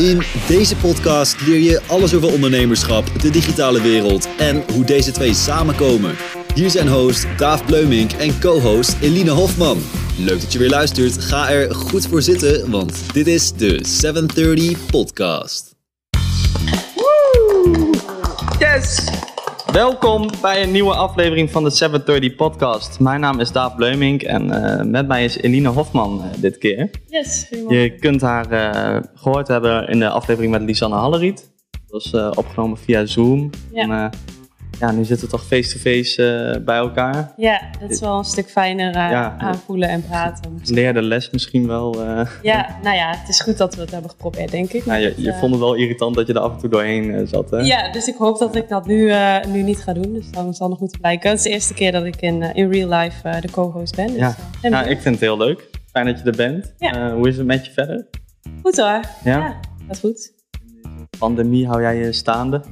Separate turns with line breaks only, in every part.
In deze podcast leer je alles over ondernemerschap, de digitale wereld en hoe deze twee samenkomen. Hier zijn host Daaf Bleumink en co-host Eline Hofman. Leuk dat je weer luistert. Ga er goed voor zitten, want dit is de 730 Podcast.
Yes! Welkom bij een nieuwe aflevering van de 730 Podcast. Mijn naam is Daaf Bleumink en eh, met mij is Eline Hofman uh, dit keer.
Yes.
Je kunt haar uh, gehoord hebben in de aflevering met Lisanne Halleriet. Dat was opgenomen via Zoom.
Ja.
En, ja, nu zitten we toch face-to-face -face, bij elkaar.
Ja, dat is wel een stuk fijner ja, aanvoelen en praten.
Leer de les misschien wel.
Ja, nou ja, het is goed dat we het hebben geprobeerd, denk ik.
Nou, je, je vond het wel irritant dat je er af en toe doorheen zat, hè?
Ja, dus ik hoop dat ik dat nu, nu niet ga doen. Dus dan zal nog moeten blijken. Het is de eerste keer dat ik in, in real life de co-host ben. Dus,
ja, nou, ik vind het heel leuk. Fijn dat je er bent.
Ja.
hoe is het met je verder?
Goed hoor.
Ja?
ja gaat goed.
Pandemie, hou jij je staande?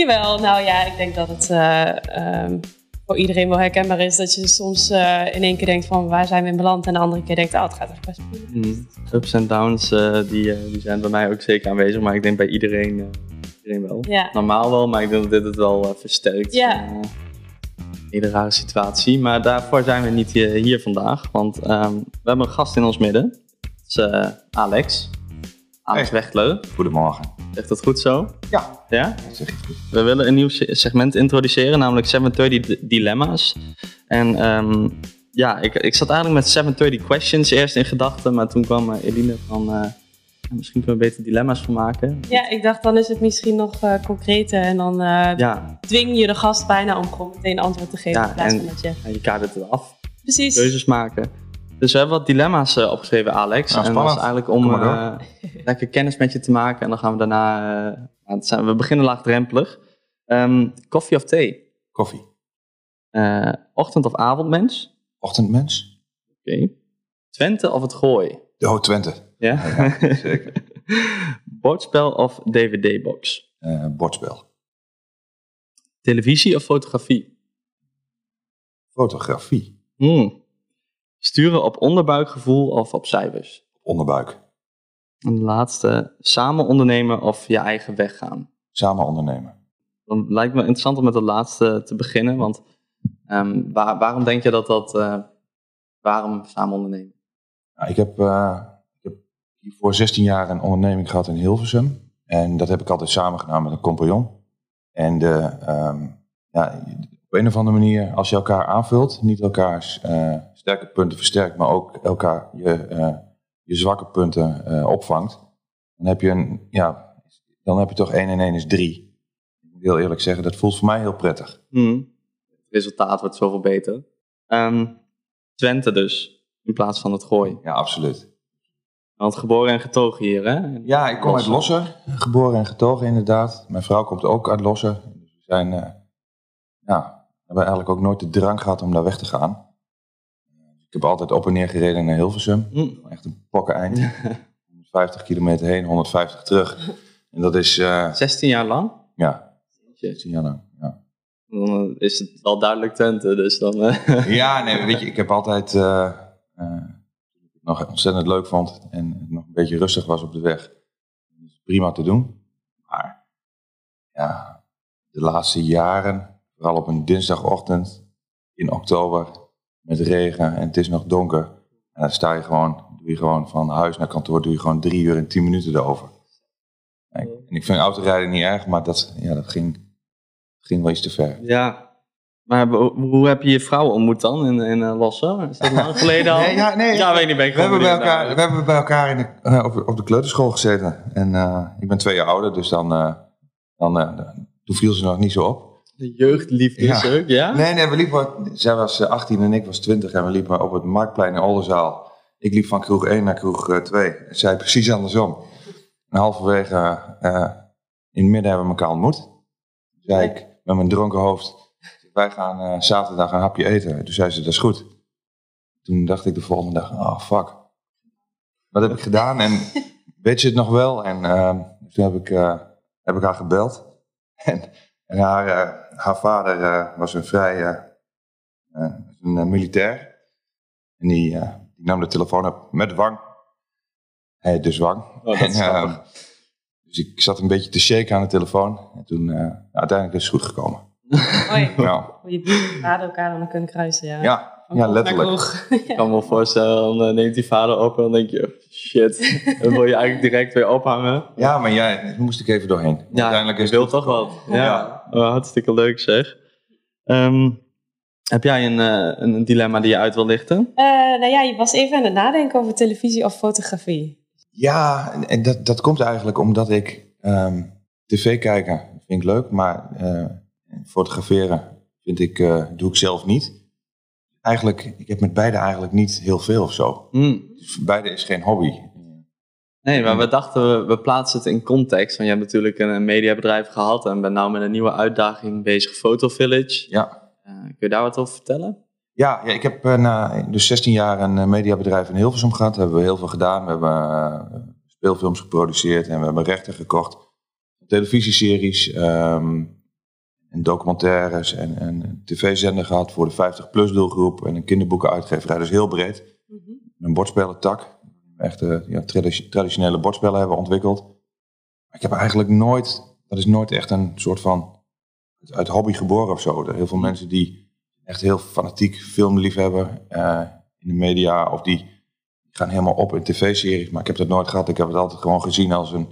Jawel, nou ja, ik denk dat het uh, um, voor iedereen wel herkenbaar is dat je soms uh, in één keer denkt van waar zijn we in beland en de andere keer denkt, oh het gaat echt best goed.
Mm. Ups en downs, uh, die, die zijn bij mij ook zeker aanwezig, maar ik denk bij iedereen, iedereen wel.
Ja.
Normaal wel, maar ik denk dat dit het wel versterkt.
Ja.
hele rare situatie, maar daarvoor zijn we niet hier vandaag, want um, we hebben een gast in ons midden. Dat is Alex. Alex
Hey.
Wechtleu.
Goedemorgen.
Zegt dat goed zo?
Ja,
Ja? We willen een nieuw se- segment introduceren, namelijk 730 d- Dilemma's. En ehm, ja, ik, ik zat eigenlijk met 730 Questions eerst in gedachten, maar toen kwam eh, Eline van, eh, ja, misschien kunnen we beter dilemma's van maken.
Ja, ik dacht dan is het misschien nog uh, concreter en dan uh,
Ja,
dwing je de gast bijna om gewoon meteen antwoord te geven
Ja,
in plaats
en-
van dat je...
en je kadert het af,
Precies.
keuzes maken. Dus we hebben wat dilemma's eh, opgeschreven, Alex.
Nou,
en dat is
spannend.
eigenlijk om eh, lekker kennis met je te maken. En dan gaan we daarna, eh, nou, zijn, we beginnen laagdrempelig. Ehm, koffie of thee?
Koffie.
Ochtend- of avondmens?
Ochtendmens.
Oké. Twente of het gooi?
Oh, Twente.
Ja?
Ja, zeker.
Bordspel of DVD-box?
Bordspel.
Televisie of fotografie?
Fotografie.
Hmm. Sturen op onderbuikgevoel of op cijfers?
Onderbuik.
En de laatste, samen ondernemen of je eigen weg gaan?
Samen ondernemen.
Dan lijkt me interessant om met het laatste te beginnen, want ehm, waar- waarom denk je dat dat, eh, waarom samen ondernemen?
Nou, ik, heb, eh, ik heb hiervoor 16 jaar een onderneming gehad in Hilversum. En dat heb ik altijd samen gedaan met een compagnon. En de, ehm, ja, op een of andere manier, als je elkaar aanvult, niet elkaars eh, sterke punten versterkt, maar ook elkaar je, eh, je zwakke punten eh, opvangt, dan heb je een, ja, dan heb je toch 1 en 1 is 3. Ik moet heel eerlijk zeggen, dat voelt voor mij heel prettig.
Hmm. Het resultaat wordt zoveel beter. Ehm, Twente dus, in plaats van het gooi.
Ja, absoluut.
Want geboren en getogen hier, hè?
Ja, ik kom uit Losser, geboren en getogen inderdaad. Mijn vrouw komt ook uit Losser. Dus we zijn, ja, hebben eigenlijk ook nooit de drang gehad om daar weg te gaan. Ik heb altijd op en neer gereden naar Hilversum.
Hmm.
Echt een pokken eind. 150 kilometer heen, 150 terug. En dat is, eh,
16 jaar lang?
ja, 16 jaar lang. Ja.
Dan is het wel duidelijk Twente, dus dan... eh,
Ja, nee, weet je, ik heb altijd eh, eh, nog ontzettend leuk vond en nog een beetje rustig was op de weg. Dus prima te doen. Maar ja, de laatste jaren, vooral op een dinsdagochtend in oktober met regen en het is nog donker. En dan sta je gewoon, doe je gewoon van huis naar kantoor, doe je gewoon drie uur en tien minuten erover. En ik- vind autorijden niet erg, maar dat, ja, dat ging, ging wel iets te ver.
ja. Maar hoe heb je je vrouw ontmoet dan in, in uh, Lossen? Is dat lang geleden al?
Nee, ja, nee,
ja, weet niet, ben ik
We hebben, bij elkaar, we hebben bij elkaar in de, eh, op, de- op de kleuterschool gezeten. En eh, ik ben twee jaar ouder, dus dan, eh, dan eh, toen viel ze nog niet zo op.
De jeugdliefde is
Ja.
ook, ja?
Nee, nee, we liepen, zij was eh, 18 en ik was 20 en we liepen op het Marktplein in Oldenzaal. Ik liep van kroeg 1 naar kroeg 2. En zij precies andersom. En halverwege eh, in het midden hebben we elkaar ontmoet. Toen zei ik met mijn dronken hoofd, wij gaan eh, zaterdag een hapje eten. En toen zei ze, dat is goed. Toen dacht ik de volgende dag, oh fuck. Wat heb ik gedaan? En weet je het nog wel? En ehm, toen heb ik, eh, heb ik haar gebeld. En, en haar, eh, haar vader eh, was een vrij eh, eh, een militair. En die, eh, die nam de telefoon op met Wang. Hij heet dus Wang.
Oh, dat is
En, ehm, Dus ik zat een beetje te shaken aan de telefoon. En toen, uh, uiteindelijk is het goed gekomen.
Hoi.
Ja,
Je vader elkaar dan kunnen kruisen, ja.
ja, ja letterlijk.
Ik kan me wel voorstellen, dan eh, neemt die vader op en dan denk je, shit. Dan wil je eigenlijk direct weer ophangen.
Ja, maar ja, daar moest ik even doorheen.
Ja,
uiteindelijk is
wil toch wat. Ja,
Ja.
Oh, hartstikke leuk zeg. Ehm, heb jij een, eh, een dilemma die je uit wil lichten?
Eh, nou ja, je was even aan het nadenken over televisie of fotografie.
Ja, en- en dat, dat komt eigenlijk omdat ik ehm, tv kijken vind ik leuk, maar eh, fotograferen vind ik, eh, doe ik zelf niet. Eigenlijk, ik heb met beide eigenlijk niet heel veel of zo.
Hmm.
Dus beide is geen hobby.
Nee, maar we dachten, we, plaatsen het in context. Want je hebt natuurlijk een, mediabedrijf gehad en bent nou met een nieuwe uitdaging bezig, Photo Village.
Ja,
Eh, kun je daar wat over vertellen?
ja, ja ik heb eh, na dus 16 jaar een eh, mediabedrijf in Hilversum gehad. Daar hebben we heel veel gedaan. We hebben speelfilms geproduceerd en we hebben rechten gekocht. Televisieseries ehm, en documentaires en, en een tv-zender gehad voor de 50-plus doelgroep. En een kinderboekenuitgeverij, dus heel breed. Een bordspellentak. Echt eh, ja, tradi- traditionele bordspellen hebben ontwikkeld. Maar ik heb eigenlijk nooit, dat is nooit echt een soort van uit- hobby geboren of zo. Er heel veel mensen die echt heel fanatiek filmliefhebber eh in de media of die gaan helemaal op in tv-series. Maar ik heb dat nooit gehad. Ik heb het altijd gewoon gezien als een,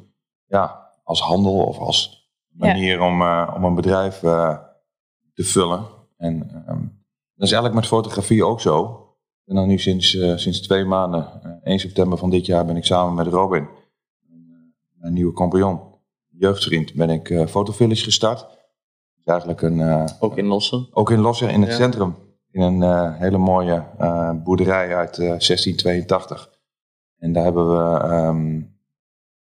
ja, als handel of als manier om, eh, om een bedrijf eh, te vullen. En ehm, dat is eigenlijk met fotografie ook zo. En dan nu sinds, eh, sinds twee maanden, eh, 1 september van dit jaar, ben ik samen met Robin, mijn nieuwe compagnon, jeugdvriend, ben ik eh Fotovillage gestart. Dat is eigenlijk een,
Ook in Lossen.
ook in Losser in het
Ja.
centrum. In een hele mooie boerderij uit eh, 1682. En daar hebben we... ehm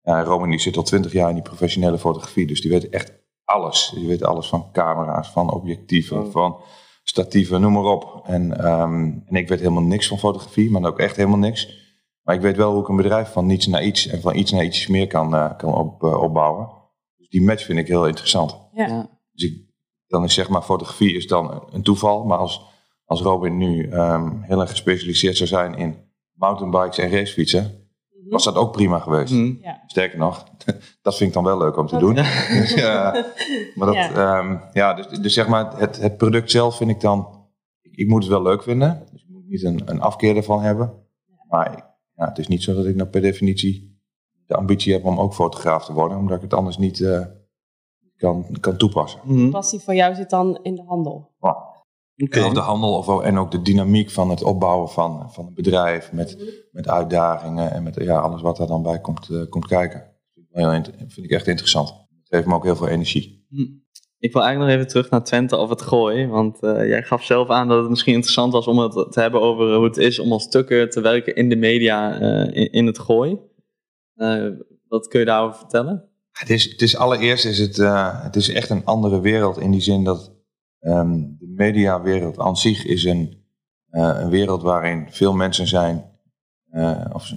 ja, Roman die zit al twintig jaar in die professionele fotografie. Dus die weet echt alles. Die weet alles van camera's, van objectieven,
Oh.
van statieven, noem maar op. En, ehm, en ik weet helemaal niks van fotografie, maar ook echt helemaal niks. Maar ik weet wel hoe ik een bedrijf van niets naar iets en van iets naar iets meer kan, eh, kan op, eh, opbouwen. Dus die match vind ik heel interessant.
Ja.
Ja.
Dus ik, dan is zeg maar fotografie is dan een toeval. Maar als, als Robin nu ehm, heel erg gespecialiseerd zou zijn in mountainbikes en racefietsen, was dat ook prima geweest.
Hmm.
Ja.
Sterker nog, dat vind ik dan wel leuk om te doen. Dus, ja, maar dat,
Ja.
ja. ja, dus, dus zeg maar, het, het product zelf vind ik dan, ik, moet het wel leuk vinden. Dus ik moet niet een, een afkeer ervan hebben. Maar ja, het is niet zo dat ik nou per definitie de ambitie heb om ook fotograaf te worden, omdat ik het anders niet eh, kan, kan toepassen.
Hmm.
Passie voor jou zit dan in de handel.
Oké.
Of de handel of, en ook de dynamiek van het opbouwen van, van een bedrijf met, met uitdagingen en met ja, alles wat daar dan bij komt, eh, komt kijken. Vind ik, wel heel int- vind ik echt interessant. Het geeft me ook heel veel energie.
Ik wil eigenlijk nog even terug naar Twente of het gooi. Want eh, jij gaf zelf aan dat het misschien interessant was om het te hebben over hoe het is om als tukker te werken in de media eh, in, in het gooi. Eh, wat kun je daarover vertellen?
Het is, het is allereerst is het, eh, het is echt een andere wereld in die zin dat ehm, de mediawereld aan zich is een, eh, een wereld waarin veel mensen zijn, eh, of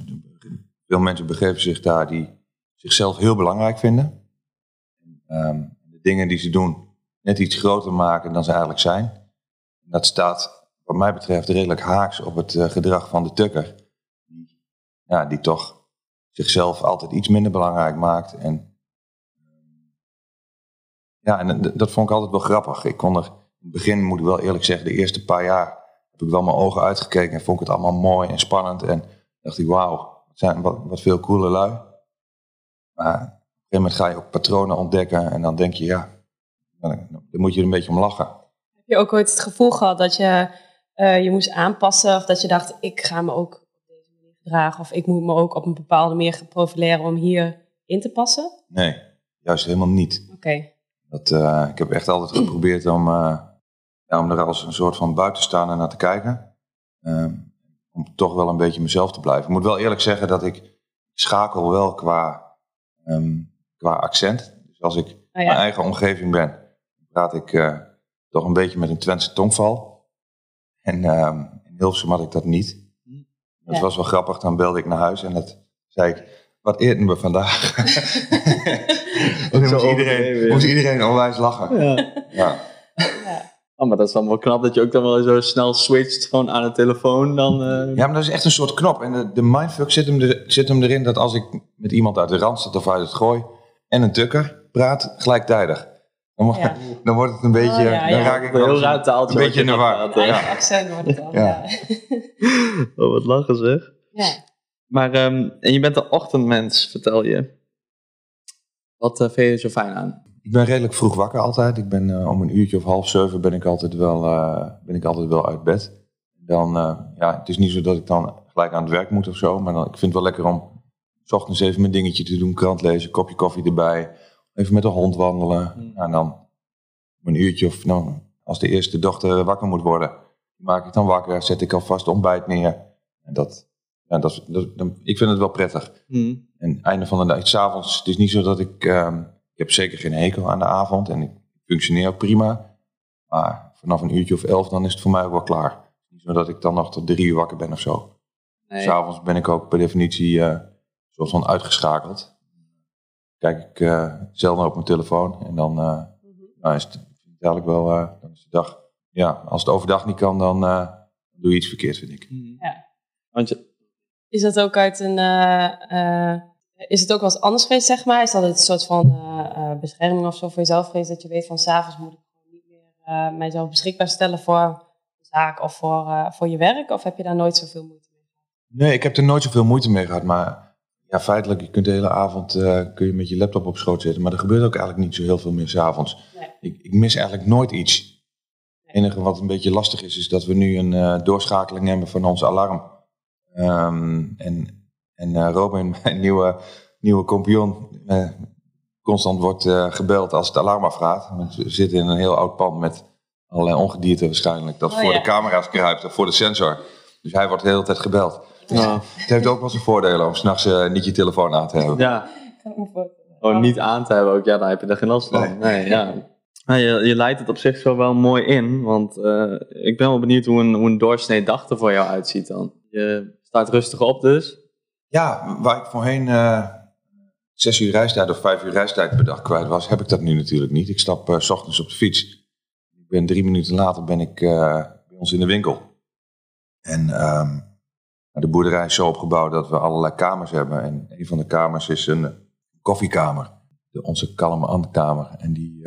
veel mensen begeven zich daar die zichzelf heel belangrijk vinden. Ehm, de dingen die ze doen net iets groter maken dan ze eigenlijk zijn. Dat staat wat mij betreft redelijk haaks op het eh, gedrag van de tukker. Ja, die toch zichzelf altijd iets minder belangrijk maakt en ja, en d- dat vond ik altijd wel grappig. Ik kon er in het begin, moet ik wel eerlijk zeggen, de eerste paar jaar heb ik wel mijn ogen uitgekeken en vond ik het allemaal mooi en spannend. En dacht ik, wauw, zijn wat, wat veel coole lui. Maar op een gegeven moment ga je ook patronen ontdekken en dan denk je, ja, dan, moet je er een beetje om lachen.
Heb je ook ooit het gevoel gehad dat je eh, je moest aanpassen? Of dat je dacht, ik ga me ook op deze manier gedragen? Of ik moet me ook op een bepaalde manier profileren om hier in te passen?
Nee, juist helemaal niet.
Oké.
Dat, eh, ik heb echt altijd geprobeerd om, eh, ja, om er als een soort van buitenstaander naar te kijken. Ehm, om toch wel een beetje mezelf te blijven. Ik moet wel eerlijk zeggen dat ik schakel wel qua, ehm, qua accent. Dus als ik
Nou
mijn
ja.
eigen omgeving ben, praat ik eh, toch een beetje met een Twentse tongval. En ehm, in Hilversum had ik dat niet. Dat
Ja.
was wel grappig. Dan belde ik naar huis en dat zei ik, wat eten we vandaag? moest iedereen, moest iedereen onwijs lachen.
Ja.
Ja.
Ja.
Oh, maar dat is dan wel knap dat je ook dan wel zo snel switcht gewoon aan de telefoon. Dan, eh,
ja, maar dat is echt een soort knop. En de, de mindfuck zit hem, er, zit hem erin dat als ik met iemand uit de Randstad of uit het Gooi... en een tukker praat gelijktijdig. Dan,
Ja.
dan wordt het een beetje,
Oh, ja,
dan
ja.
raak ik wel
Heel
eens
raar taaltje.
een beetje
je
in de war.
Eigen accent wordt het dan.
Ja.
Ja.
Oh, wat lachen zeg.
Ja.
Maar, ehm, en je bent een ochtendmens, vertel je. Wat eh, vind je er zo fijn aan?
Ik ben redelijk vroeg wakker altijd. Ik ben eh, om een uurtje of half zeven ben ik altijd wel, eh, ben ik altijd wel uit bed. Dan, ja, het is niet zo dat ik dan gelijk aan het werk moet of zo. Maar dan, ik vind het wel lekker om s ochtends even mijn dingetje te doen. Krant lezen, kopje koffie erbij. Even met de hond wandelen.
Hmm.
En dan om een uurtje of nou, als de eerste dochter wakker moet worden. Maak ik dan wakker, zet ik alvast ontbijt neer. En dat, ja, dat, ik vind het wel prettig.
Hmm.
En einde van de dag, s'avonds, het is niet zo dat ik, ehm, ik heb zeker geen hekel aan de avond en ik functioneer ook prima. Maar vanaf een uurtje of elf, dan is het voor mij ook wel klaar. Niet zo dat ik dan nog tot drie uur wakker ben of zo.
Nee.
S'avonds ben ik ook per definitie eh soort van uitgeschakeld. Kijk ik eh, zelden op mijn telefoon en dan eh, nou is het eigenlijk wel, eh, dan is de dag, ja, als het overdag niet kan, dan eh, doe je iets verkeerd, vind ik.
Hmm.
Ja.
Want je,
Is dat ook uit een. eh, eh, is het ook wel eens anders geweest, zeg maar? Is dat het een soort van eh, bescherming of zo voor jezelf geweest? Dat je weet van s'avonds moet ik gewoon niet meer mijzelf beschikbaar stellen voor de zaak of voor, voor je werk? Of heb je daar nooit zoveel moeite mee?
Nee, ik heb er nooit zoveel moeite mee gehad. Maar ja, feitelijk, je kunt de hele avond kun je met je laptop op schoot zitten. Maar er gebeurt ook eigenlijk niet zo heel veel meer s'avonds.
Nee.
Ik, ik mis eigenlijk nooit iets. Het enige wat een beetje lastig is, is dat we nu een eh, doorschakeling hebben van ons alarm. Ehm, en en eh, Robin, mijn nieuwe, nieuwe compagnon, eh, constant wordt eh, gebeld als het alarm afgaat. Want we zitten in een heel oud pand met allerlei ongedierte waarschijnlijk. Dat
Oh,
voor
ja.
de camera's kruipt of voor de sensor. Dus hij wordt de hele tijd gebeld.
Ja.
Het heeft ook wel zijn voordelen om s'nachts eh niet je telefoon aan te hebben.
ja, gewoon niet aan te hebben ook. Ja, daar heb je er geen last van.
Nee.
Nee, ja. Nou, je, je leidt het op zich zo wel mooi in. Want eh, ik ben wel benieuwd hoe een, hoe een doorsnee dag er voor jou uitziet dan. Je staat rustig op dus.
Ja, waar ik voorheen eh, zes uur reistijd of vijf uur reistijd per dag kwijt was, heb ik dat nu natuurlijk niet. Ik stap eh, s ochtends op de fiets. Ik ben drie minuten later ben ik eh, bij ons in de winkel. En ehm, de boerderij is zo opgebouwd dat we allerlei kamers hebben. En een van de kamers is een koffiekamer. De, onze kalme andkamer. En die,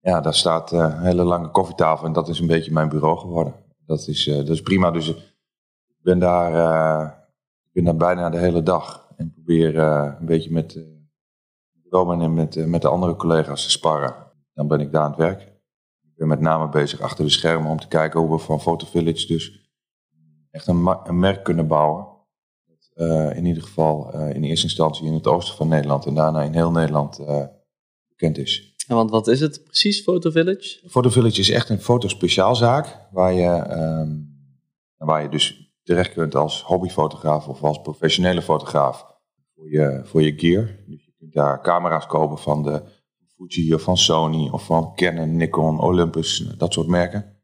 ja, daar staat een hele lange koffietafel. En dat is een beetje mijn bureau geworden. Dat is, dat is prima. Dus ben daar... ik ben daar bijna de hele dag. En probeer eh, een beetje met uh, Roman en met, met de andere collega's te sparren. Dan ben ik daar aan het werk. Ik ben met name bezig achter de schermen om te kijken hoe we van Photo Village dus echt een, merk kunnen bouwen. Dat in ieder geval in eerste instantie in het oosten van Nederland en daarna in heel Nederland bekend is.
Ja, want wat is het precies, Photo Village?
Photo Village is echt een fotospeciaalzaak waar je, ehm, waar je dus terecht kunt als hobbyfotograaf of als professionele fotograaf voor je, voor je gear. Dus je kunt daar camera's kopen van de Fuji of van Sony of van Canon, Nikon, Olympus, dat soort merken.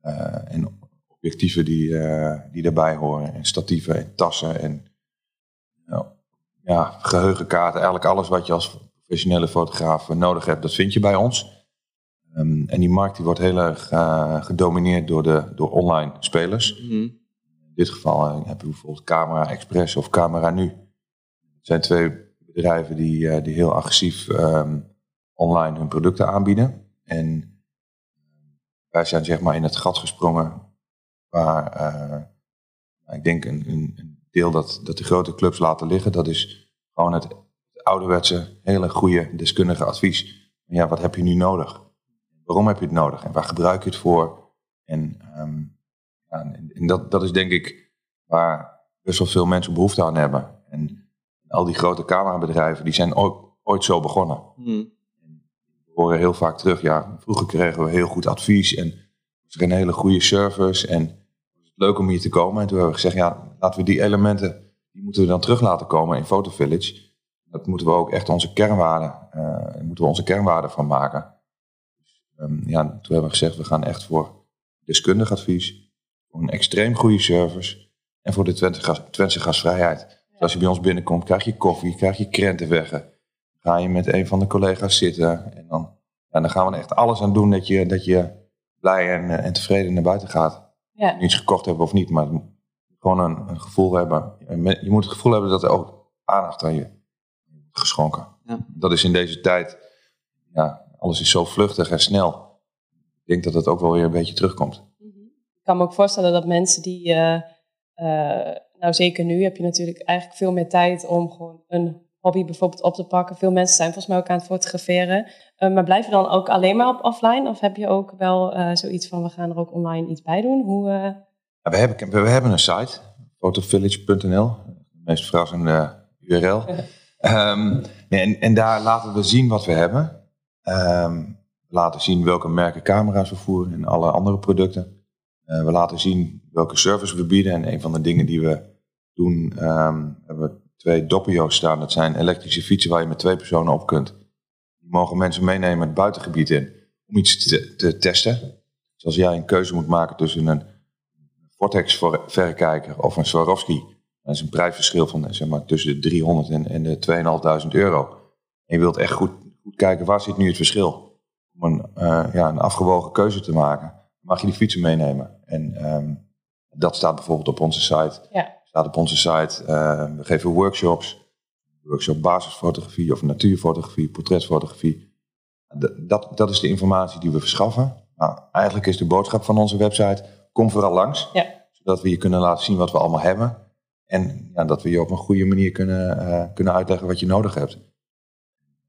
Eh, en objectieven die, eh, die daarbij horen en statieven en tassen en nou, ja, geheugenkaarten. Eigenlijk alles wat je als professionele fotograaf nodig hebt, dat vind je bij ons. Um, en die markt die wordt heel erg uh, gedomineerd door, de, door online spelers.
Mhm.
Dit geval uh, heb je bijvoorbeeld Camera Express of Camera Nu. Het zijn twee bedrijven die, uh, die heel agressief um, online hun producten aanbieden. En wij zijn zeg maar in het gat gesprongen waar ik denk een, een, deel dat, dat de grote clubs laten liggen. Dat is gewoon het, ouderwetse, hele goede deskundige advies. Ja, wat heb je nu nodig? Waarom heb je het nodig en waar gebruik je het voor? En, um, en dat, dat is denk ik waar best wel veel mensen behoefte aan hebben. En al die grote camerabedrijven, die zijn ooit, ooit zo begonnen.
Hmm.
We horen heel vaak terug, ja, vroeger kregen we heel goed advies en was er een hele goede service en het was leuk om hier te komen. En toen hebben we gezegd, ja, laten we die elementen, die moeten we dan terug laten komen in Photo Village. Dat moeten we ook echt onze kernwaarden, uh, moeten we onze kernwaarden van maken. Um, ja, toen hebben we gezegd, we gaan echt voor deskundig advies, voor een extreem goede service en voor de Twentse, gas, Twentse gasvrijheid. Dus als je bij ons binnenkomt, krijg je koffie, krijg je krentenweggen. Ga je met een van de collega's zitten en dan, ja, dan gaan we er echt alles aan doen dat je, dat je blij en, en tevreden naar buiten gaat.
Ja.
Iets gekocht hebben of niet, maar gewoon een, een gevoel hebben. Je moet het gevoel hebben dat er ook aandacht aan je geschonken.
Ja.
Dat is in deze tijd, ja, alles is zo vluchtig en snel. Ik denk dat het ook wel weer een beetje terugkomt.
Ik kan me ook voorstellen dat mensen die, eh, eh, nou zeker nu heb je natuurlijk eigenlijk veel meer tijd om gewoon een hobby bijvoorbeeld op te pakken. Veel mensen zijn volgens mij ook aan het fotograferen. Uh, maar blijf je dan ook alleen maar op offline? Of heb je ook wel zoiets van we gaan er ook online iets bij doen? Hoe,
we, hebben, we hebben een site, fotovillage.nl. De meest verrassende URL. um, en, en, daar laten we zien wat we hebben. Um, we laten zien welke merken camera's we voeren en alle andere producten. We laten zien welke service we bieden. En een van de dingen die we doen, um, hebben we twee doppio's staan. Dat zijn elektrische fietsen waar je met twee personen op kunt. Die mogen mensen meenemen het buitengebied in om iets te, te testen. Dus als jij een keuze moet maken tussen een Vortex verrekijker of een Swarovski, dat is een prijsverschil van zeg maar, tussen de 300 en, en de 2.500 euro. En je wilt echt goed, goed kijken waar zit nu het verschil. Om een, uh, ja, een afgewogen keuze te maken, mag je die fietsen meenemen. En um, dat staat bijvoorbeeld op onze site.
Ja
staat op onze site. Uh, we geven workshops. Workshop basisfotografie of natuurfotografie, portretfotografie. Dat, dat is de informatie die we verschaffen. Nou, eigenlijk is de boodschap van onze website, kom vooral langs.
Ja.
Zodat we je kunnen laten zien wat we allemaal hebben. En ja, dat we je op een goede manier kunnen, uh, kunnen uitleggen wat je nodig hebt.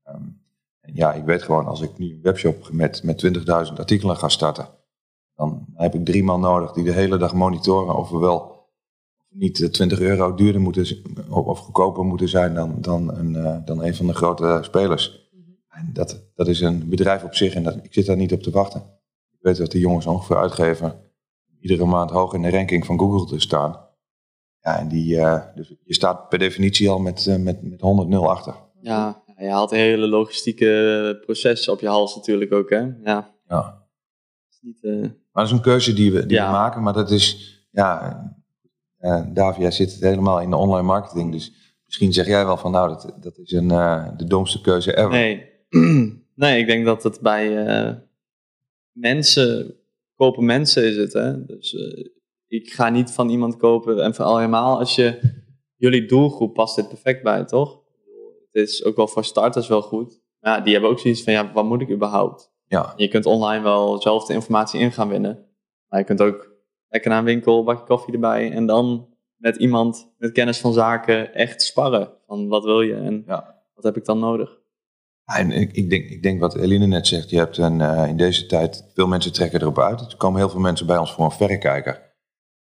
Um, ja, ik weet gewoon, als ik nu een webshop met, met 20.000 artikelen ga starten, dan heb ik drie man nodig die de hele dag monitoren of we wel niet 20 euro duurder moeten of goedkoper moeten zijn dan, dan, een, uh, dan een van de grote spelers. -hmm. En dat, dat is een bedrijf op zich en dat, ik zit daar niet op te wachten. Ik weet dat de jongens ongeveer uitgeven iedere maand hoog in de ranking van Google te staan. Ja, en die, uh, dus je staat per definitie al met, uh, met, met 100-0 achter.
Ja, je haalt een hele logistieke proces op je hals natuurlijk ook, hè? Ja.
ja.
Niet, uh...
Maar dat is een keuze die we, die ja. we maken, maar dat is, ja, uh, Davia zit helemaal in de online marketing. Dus misschien zeg jij wel van nou, dat, dat is een, de domste keuze ever.
Nee. nee, ik denk dat het bij mensen, kopen mensen is het. Hè? Dus ik ga niet van iemand kopen. En vooral helemaal als je, jullie doelgroep past dit perfect bij, toch? Het is ook wel voor starters wel goed. Ja, die hebben ook zoiets van, ja, wat moet ik überhaupt?
Ja.
Je kunt online wel zelf de informatie in gaan winnen. Maar je kunt ook lekker naar een winkel, bakje koffie erbij. En dan met iemand met kennis van zaken echt sparren. Van wat wil je en
ja.
wat heb ik dan nodig?
Ja, en ik, ik, denk, ik denk wat Eline net zegt. Je hebt een, uh, in deze tijd, veel mensen trekken erop uit. Er komen heel veel mensen bij ons voor een verrekijker.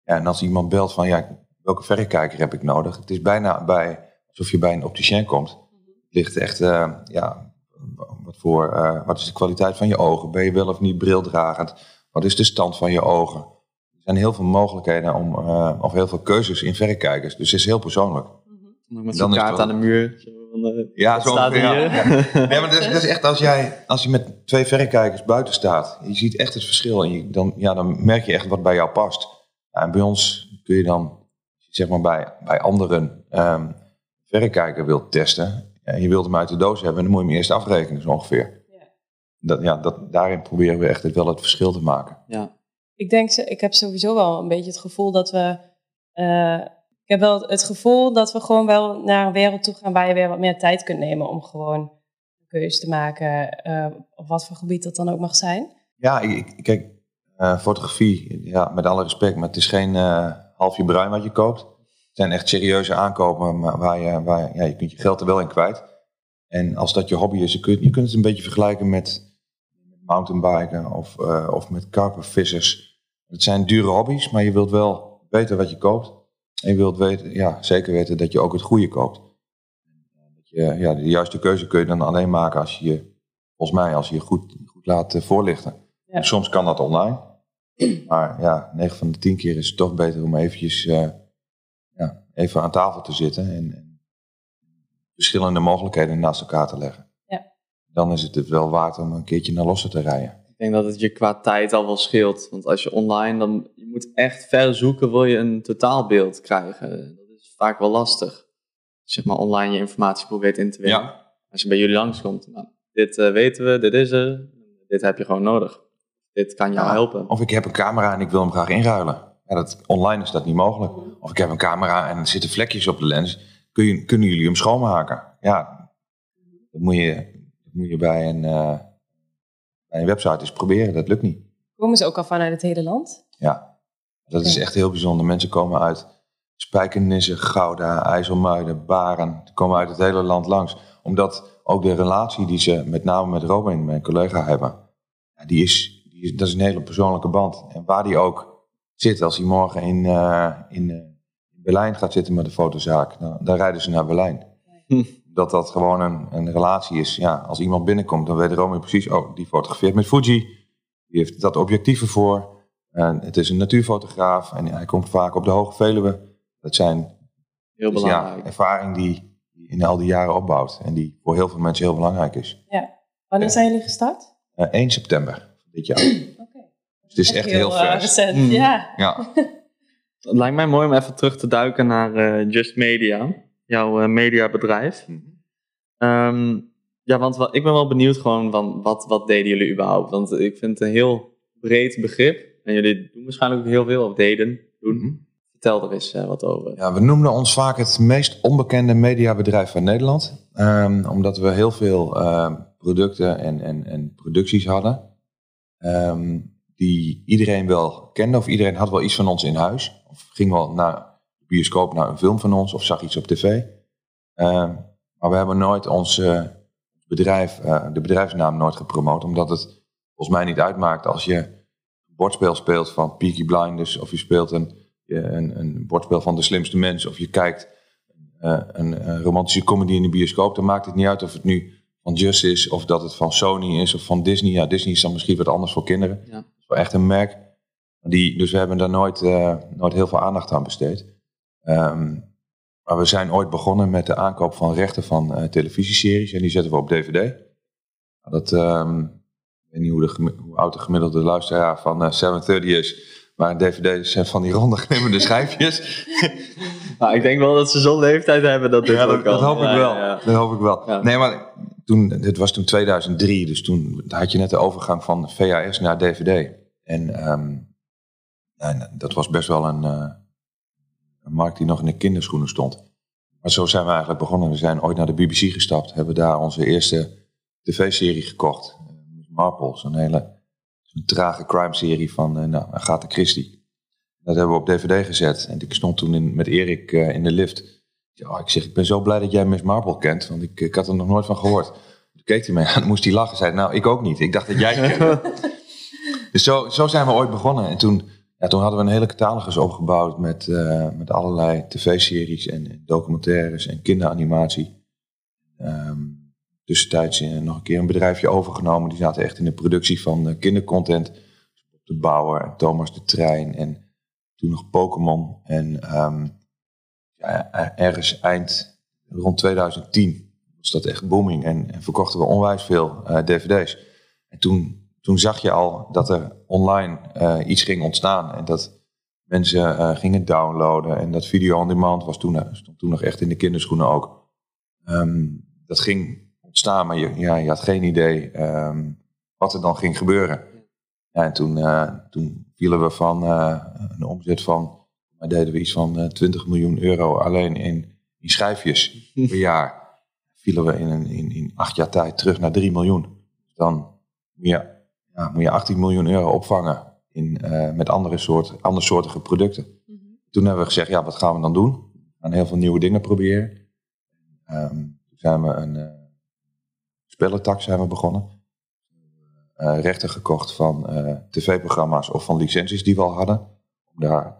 Ja, en als iemand belt van, ja, welke verrekijker heb ik nodig? Het is bijna bij, alsof je bij een opticien komt. Het ligt echt, uh, ja, wat, voor, uh, wat is de kwaliteit van je ogen? Ben je wel of niet brildragend? Wat is de stand van je ogen? Er zijn heel veel mogelijkheden om, uh, of heel veel keuzes in verrekijkers. Dus het is heel persoonlijk.
Mm-hmm. Met zo'n kaart aan de muur.
Ja, zo ongeveer. Ja, ja. Nee, maar dat is, dat is, echt als jij, als je met twee verrekijkers buiten staat, je ziet echt het verschil. En je, dan, ja, dan merk je echt wat bij jou past. En bij ons kun je dan, zeg maar bij, bij anderen um, verrekijker wilt testen. En je wilt hem uit de doos hebben, dan moet je hem eerst afrekenen, zo ongeveer.
Ja.
Dat, ja, dat, daarin proberen we echt wel het verschil te maken.
Ja.
Ik denk, ik heb sowieso wel een beetje het gevoel dat we. Uh, ik heb wel het gevoel dat we gewoon wel naar een wereld toe gaan waar je weer wat meer tijd kunt nemen om gewoon een keuze te maken, uh, op wat voor gebied dat dan ook mag zijn.
Ja, ik, kijk, uh, fotografie, ja, met alle respect, maar het is geen halfje bruin wat je koopt. Het zijn echt serieuze aankopen maar waar je, waar, ja, je kunt je geld er wel in kwijt. En als dat je hobby is, je kunt, je kunt het een beetje vergelijken met mountainbiken of, uh, of met karpervissers. Het zijn dure hobby's, maar je wilt wel weten wat je koopt. En je wilt weten, ja, zeker weten dat je ook het goede koopt. Dat je, ja, de juiste keuze kun je dan alleen maken als je je, volgens mij, als je je goed, goed laat uh, voorlichten.
Ja.
Soms kan dat online. Maar ja, 9 van de 10 keer is het toch beter om eventjes uh, ja, even aan tafel te zitten en, en verschillende mogelijkheden naast elkaar te leggen.
Ja.
Dan is het het wel waard om een keertje naar losse te rijden.
Ik denk dat het je qua tijd al wel scheelt. Want als je online, dan je moet echt ver zoeken, wil je een totaalbeeld krijgen. Dat is vaak wel lastig. Zeg maar online je informatie probeert in te winnen.
Ja.
Als je bij jullie langskomt, nou, dit uh, weten we, dit is er, dit heb je gewoon nodig. Dit kan jou
Ja,
helpen.
Of ik heb een camera en ik wil hem graag inruilen. Ja, dat, online is dat niet mogelijk. Of ik heb een camera en er zitten vlekjes op de lens. Kun je, kunnen jullie hem schoonmaken? Ja, Dat moet je, dat moet je bij, een, uh, bij een website eens proberen. Dat lukt niet.
Komen ze ook al vanuit het hele land?
Ja, dat is echt heel bijzonder. Mensen komen uit Spijkenisse, Gouda, IJsselmuiden, Baren. Die komen uit het hele land langs. Omdat ook de relatie die ze met name met Robin, mijn collega, hebben, die is, die is, dat is een hele persoonlijke band. En waar die ook zit, als hij morgen in, uh, in Berlijn gaat zitten met de fotozaak, nou, dan rijden ze naar Berlijn. Hm. Dat dat gewoon een, een relatie is. Ja, als iemand binnenkomt, dan weet Romy precies, oh, die fotografeert met Fuji. Die heeft dat objectief ervoor. En het is een natuurfotograaf en hij komt vaak op de Hoge Veluwe. Dat zijn
heel dus belangrijk.
Ja, ervaring die, die in al die jaren opbouwt en die voor heel veel mensen heel belangrijk is.
Ja. Wanneer zijn jullie gestart?
Uh, 1 september dit jaar. Oké. Dus het is echt, heel, heel
vers. Recent, mm. ja.
ja.
Het lijkt mij mooi om even terug te duiken naar uh, Just Media, jouw uh, mediabedrijf. Um, ja, want wat, ik ben wel benieuwd gewoon van wat, wat deden jullie überhaupt? Want ik vind het een heel breed begrip. En jullie doen waarschijnlijk ook heel veel, of deden, doen. Mm Vertel er eens uh, wat over.
Ja, we noemden ons vaak het meest onbekende mediabedrijf van Nederland. Um, omdat we heel veel uh, producten en, en, en producties hadden. Um, die iedereen wel kende, of iedereen had wel iets van ons in huis. Of ging wel naar de bioscoop naar een film van ons of zag iets op tv. Uh, maar we hebben nooit ons uh, bedrijf, uh, de bedrijfsnaam nooit gepromoot. Omdat het volgens mij niet uitmaakt als je bordspel speelt van Peaky Blinders. Of je speelt een, een, een bordspel van De Slimste Mens. Of je kijkt uh, een, een, romantische comedy in de bioscoop. Dan maakt het niet uit of het nu van Just is. Of dat het van Sony is of van Disney. Ja, Disney is dan misschien wat anders voor kinderen. Ja. Wel echt een merk. Die, dus we hebben daar nooit, uh, nooit heel veel aandacht aan besteed. Um, maar we zijn ooit begonnen met de aankoop van rechten van uh, televisieseries. En die zetten we op DVD. Dat, um, ik weet niet hoe, de, hoe oud de gemiddelde luisteraar van uh, 730 is. Maar een DVD zijn van die ronde glimmende schijfjes.
nou, ik denk wel dat ze zo'n leeftijd hebben dat dit
ja,
dat,
dat, hoop ik wel. Ja, dat hoop ik wel. Nee, maar toen, dit was toen 2003. Dus toen had je net de overgang van VHS naar DVD. En um, en dat was best wel een, uh, een, markt die nog in de kinderschoenen stond. Maar zo zijn we eigenlijk begonnen. We zijn ooit naar de BBC gestapt, hebben daar onze eerste tv-serie gekocht. Uh, Marple, zo'n hele een trage crime-serie van uh, nou, Agatha Christie. Dat hebben we op dvd gezet. En ik stond toen met Erik in de lift. Oh, ik zeg, ik ben zo blij dat jij Miss Marple kent, want ik, ik had er nog nooit van gehoord. Toen keek hij mij aan, moest hij lachen. Zei, nou, ik ook niet. Ik dacht dat jij. dus zo, zo zijn we ooit begonnen. En toen ja, toen hadden we een hele catalogus opgebouwd met, uh, met allerlei tv-series en documentaires en kinderanimatie. Um, tussentijds nog een keer een bedrijfje overgenomen. Die zaten echt in de productie van uh, kindercontent. De Bouwer, Thomas de Trein en toen nog Pokémon. En um, ja, ergens eind rond 2010 was dat echt booming. En, en verkochten we onwijs veel dvd's. En toen toen zag je al dat er online uh, iets ging ontstaan. En dat mensen uh, gingen downloaden. En dat video on demand was toen, stond toen nog echt in de kinderschoenen ook. Um, dat ging ontstaan, maar je, ja, je had geen idee um, wat er dan ging gebeuren. Ja, en toen, uh, toen vielen we van een omzet van, maar deden we iets van 20 miljoen euro alleen in, in schijfjes per jaar. Vielen we in, in, in acht jaar tijd terug naar 3 miljoen. Dan ja, ja, moet je 18 miljoen euro opvangen in, uh, met andere, soort, andersoortige producten. Mm -hmm. Toen hebben we gezegd, ja, wat gaan we dan doen? We gaan heel veel nieuwe dingen proberen. Um, toen zijn we een uh, spellentak zijn we begonnen. Uh, rechten gekocht van tv-programma's of van licenties die we al hadden. Om daar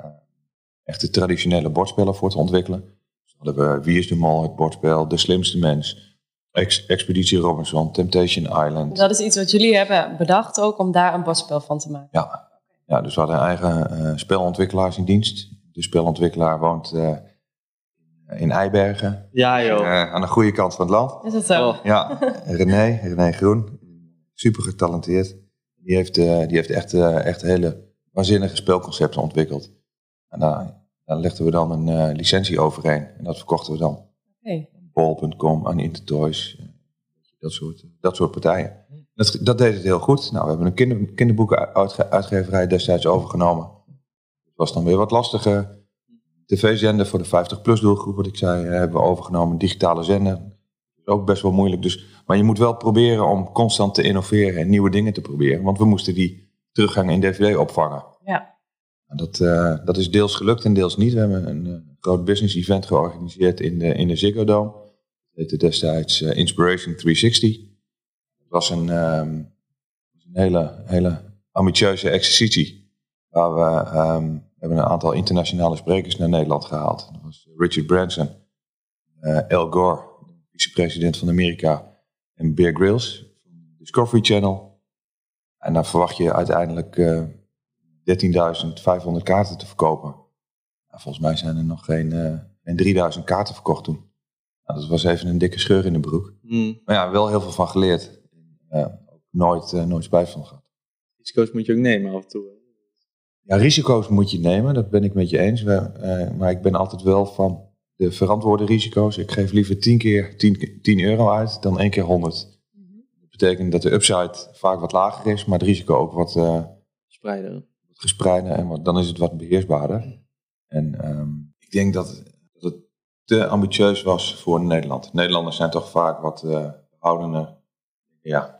echt de traditionele bordspellen voor te ontwikkelen. Dus hadden we Wie is de Mol, het bordspel, De Slimste Mens... Expeditie Robinson, Temptation Island.
Dat is iets wat jullie hebben bedacht ook om daar een bordspel van te maken?
Ja, ja dus we hadden een eigen uh, spelontwikkelaars in dienst. De spelontwikkelaar woont uh, in Eibergen.
Ja joh.
Uh, aan de goede kant van het land.
Is dat zo?
Oh.
Ja, René, René Groen. Super getalenteerd. Die heeft, die heeft echt, echt hele waanzinnige spelconcepten ontwikkeld. En daar, daar legden we dan een licentie overheen. En dat verkochten we dan.
Okay
bol.com, aan Intertoys, eh, dat soort, dat soort partijen. Dat, dat deed het heel goed. Nou, we hebben een kinder, kinderboekenuitgeverij destijds overgenomen. Het was dan weer wat lastiger. TV-zender voor de 50-plus doelgroep, wat ik zei, eh, hebben we overgenomen. Digitale zender. is ook best wel moeilijk. Dus, maar je moet wel proberen om constant te innoveren en nieuwe dingen te proberen. Want we moesten die teruggang in DVD opvangen.
Ja.
Dat, eh, dat is deels gelukt en deels niet. We hebben een eh, groot business event georganiseerd in de, in de Ziggo Dome. Heette destijds eh, Inspiration 360. Het was een, ehm, een hele, hele ambitieuze exercitie. Waar we, ehm, we hebben een aantal internationale sprekers naar Nederland gehaald. Dat was Richard Branson, eh, Al Gore, vicepresident van Amerika, en Bear Grylls van Discovery Channel. En dan verwacht je uiteindelijk eh 13.500 kaarten te verkopen. Nou, volgens mij zijn er nog geen, eh, geen 3000 kaarten verkocht toen. Nou, dat was even een dikke scheur in de broek.
Hmm.
Maar ja, wel heel veel van geleerd. Ook nooit, eh, nooit spijt van gehad.
Risico's moet je ook nemen af en toe. hè.
Ja, risico's moet je nemen, dat ben ik met je eens. We, eh, maar ik ben altijd wel van de verantwoorde risico's. Ik geef liever 10 keer 10, 10 euro uit dan één keer 100. Dat betekent dat de upside vaak wat lager is, maar het risico ook wat, wat gespreider en wat, dan is het wat beheersbaarder. En ehm, ik denk dat, te ambitieus was voor Nederland. Nederlanders zijn toch vaak wat behoudener. Ja,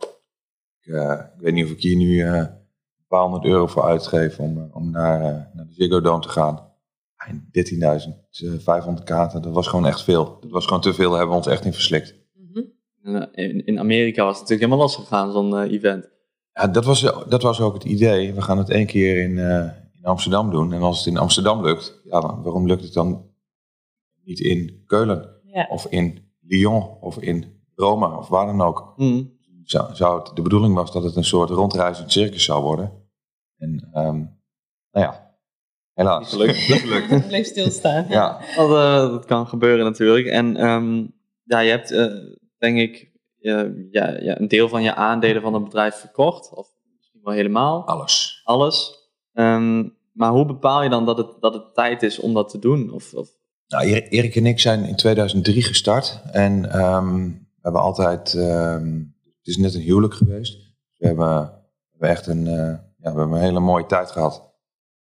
ik, eh, ik weet niet of ik hier nu eh, een paar honderd euro voor uitgeef om, om naar, naar de Ziggo Dome te gaan. En 13.500 kaarten, dat was gewoon echt veel. Dat was gewoon te veel, daar hebben we ons echt in verslikt.
Mhm.
In, in Amerika was het natuurlijk helemaal lastig gegaan, zo'n event.
Ja, dat was, dat was ook het idee. We gaan het één keer in, in Amsterdam doen. En als het in Amsterdam lukt, ja, waarom lukt het dan niet in Keulen?
Ja.
Of in Lyon? Of in Rome? Of waar dan ook?
Hmm.
Zou, zou het, de bedoeling was dat het een soort rondreizend circus zou worden. En ehm, nou ja, helaas.
Gelukt.
Het bleef stilstaan.
Ja,
Dat, eh, dat kan gebeuren natuurlijk. En ehm, ja, je hebt, eh, denk ik, eh, ja, ja, een deel van je aandelen van het bedrijf verkocht. Of misschien wel helemaal.
alles.
Alles. Ehm, maar hoe bepaal je dan dat het, dat het tijd is om dat te doen? Of, of,
Nou, Erik- en ik zijn in 2003 gestart. En ehm, we hebben altijd... ehm, het is net een huwelijk geweest. We hebben, we echt een, eh, ja, we hebben een hele mooie tijd gehad.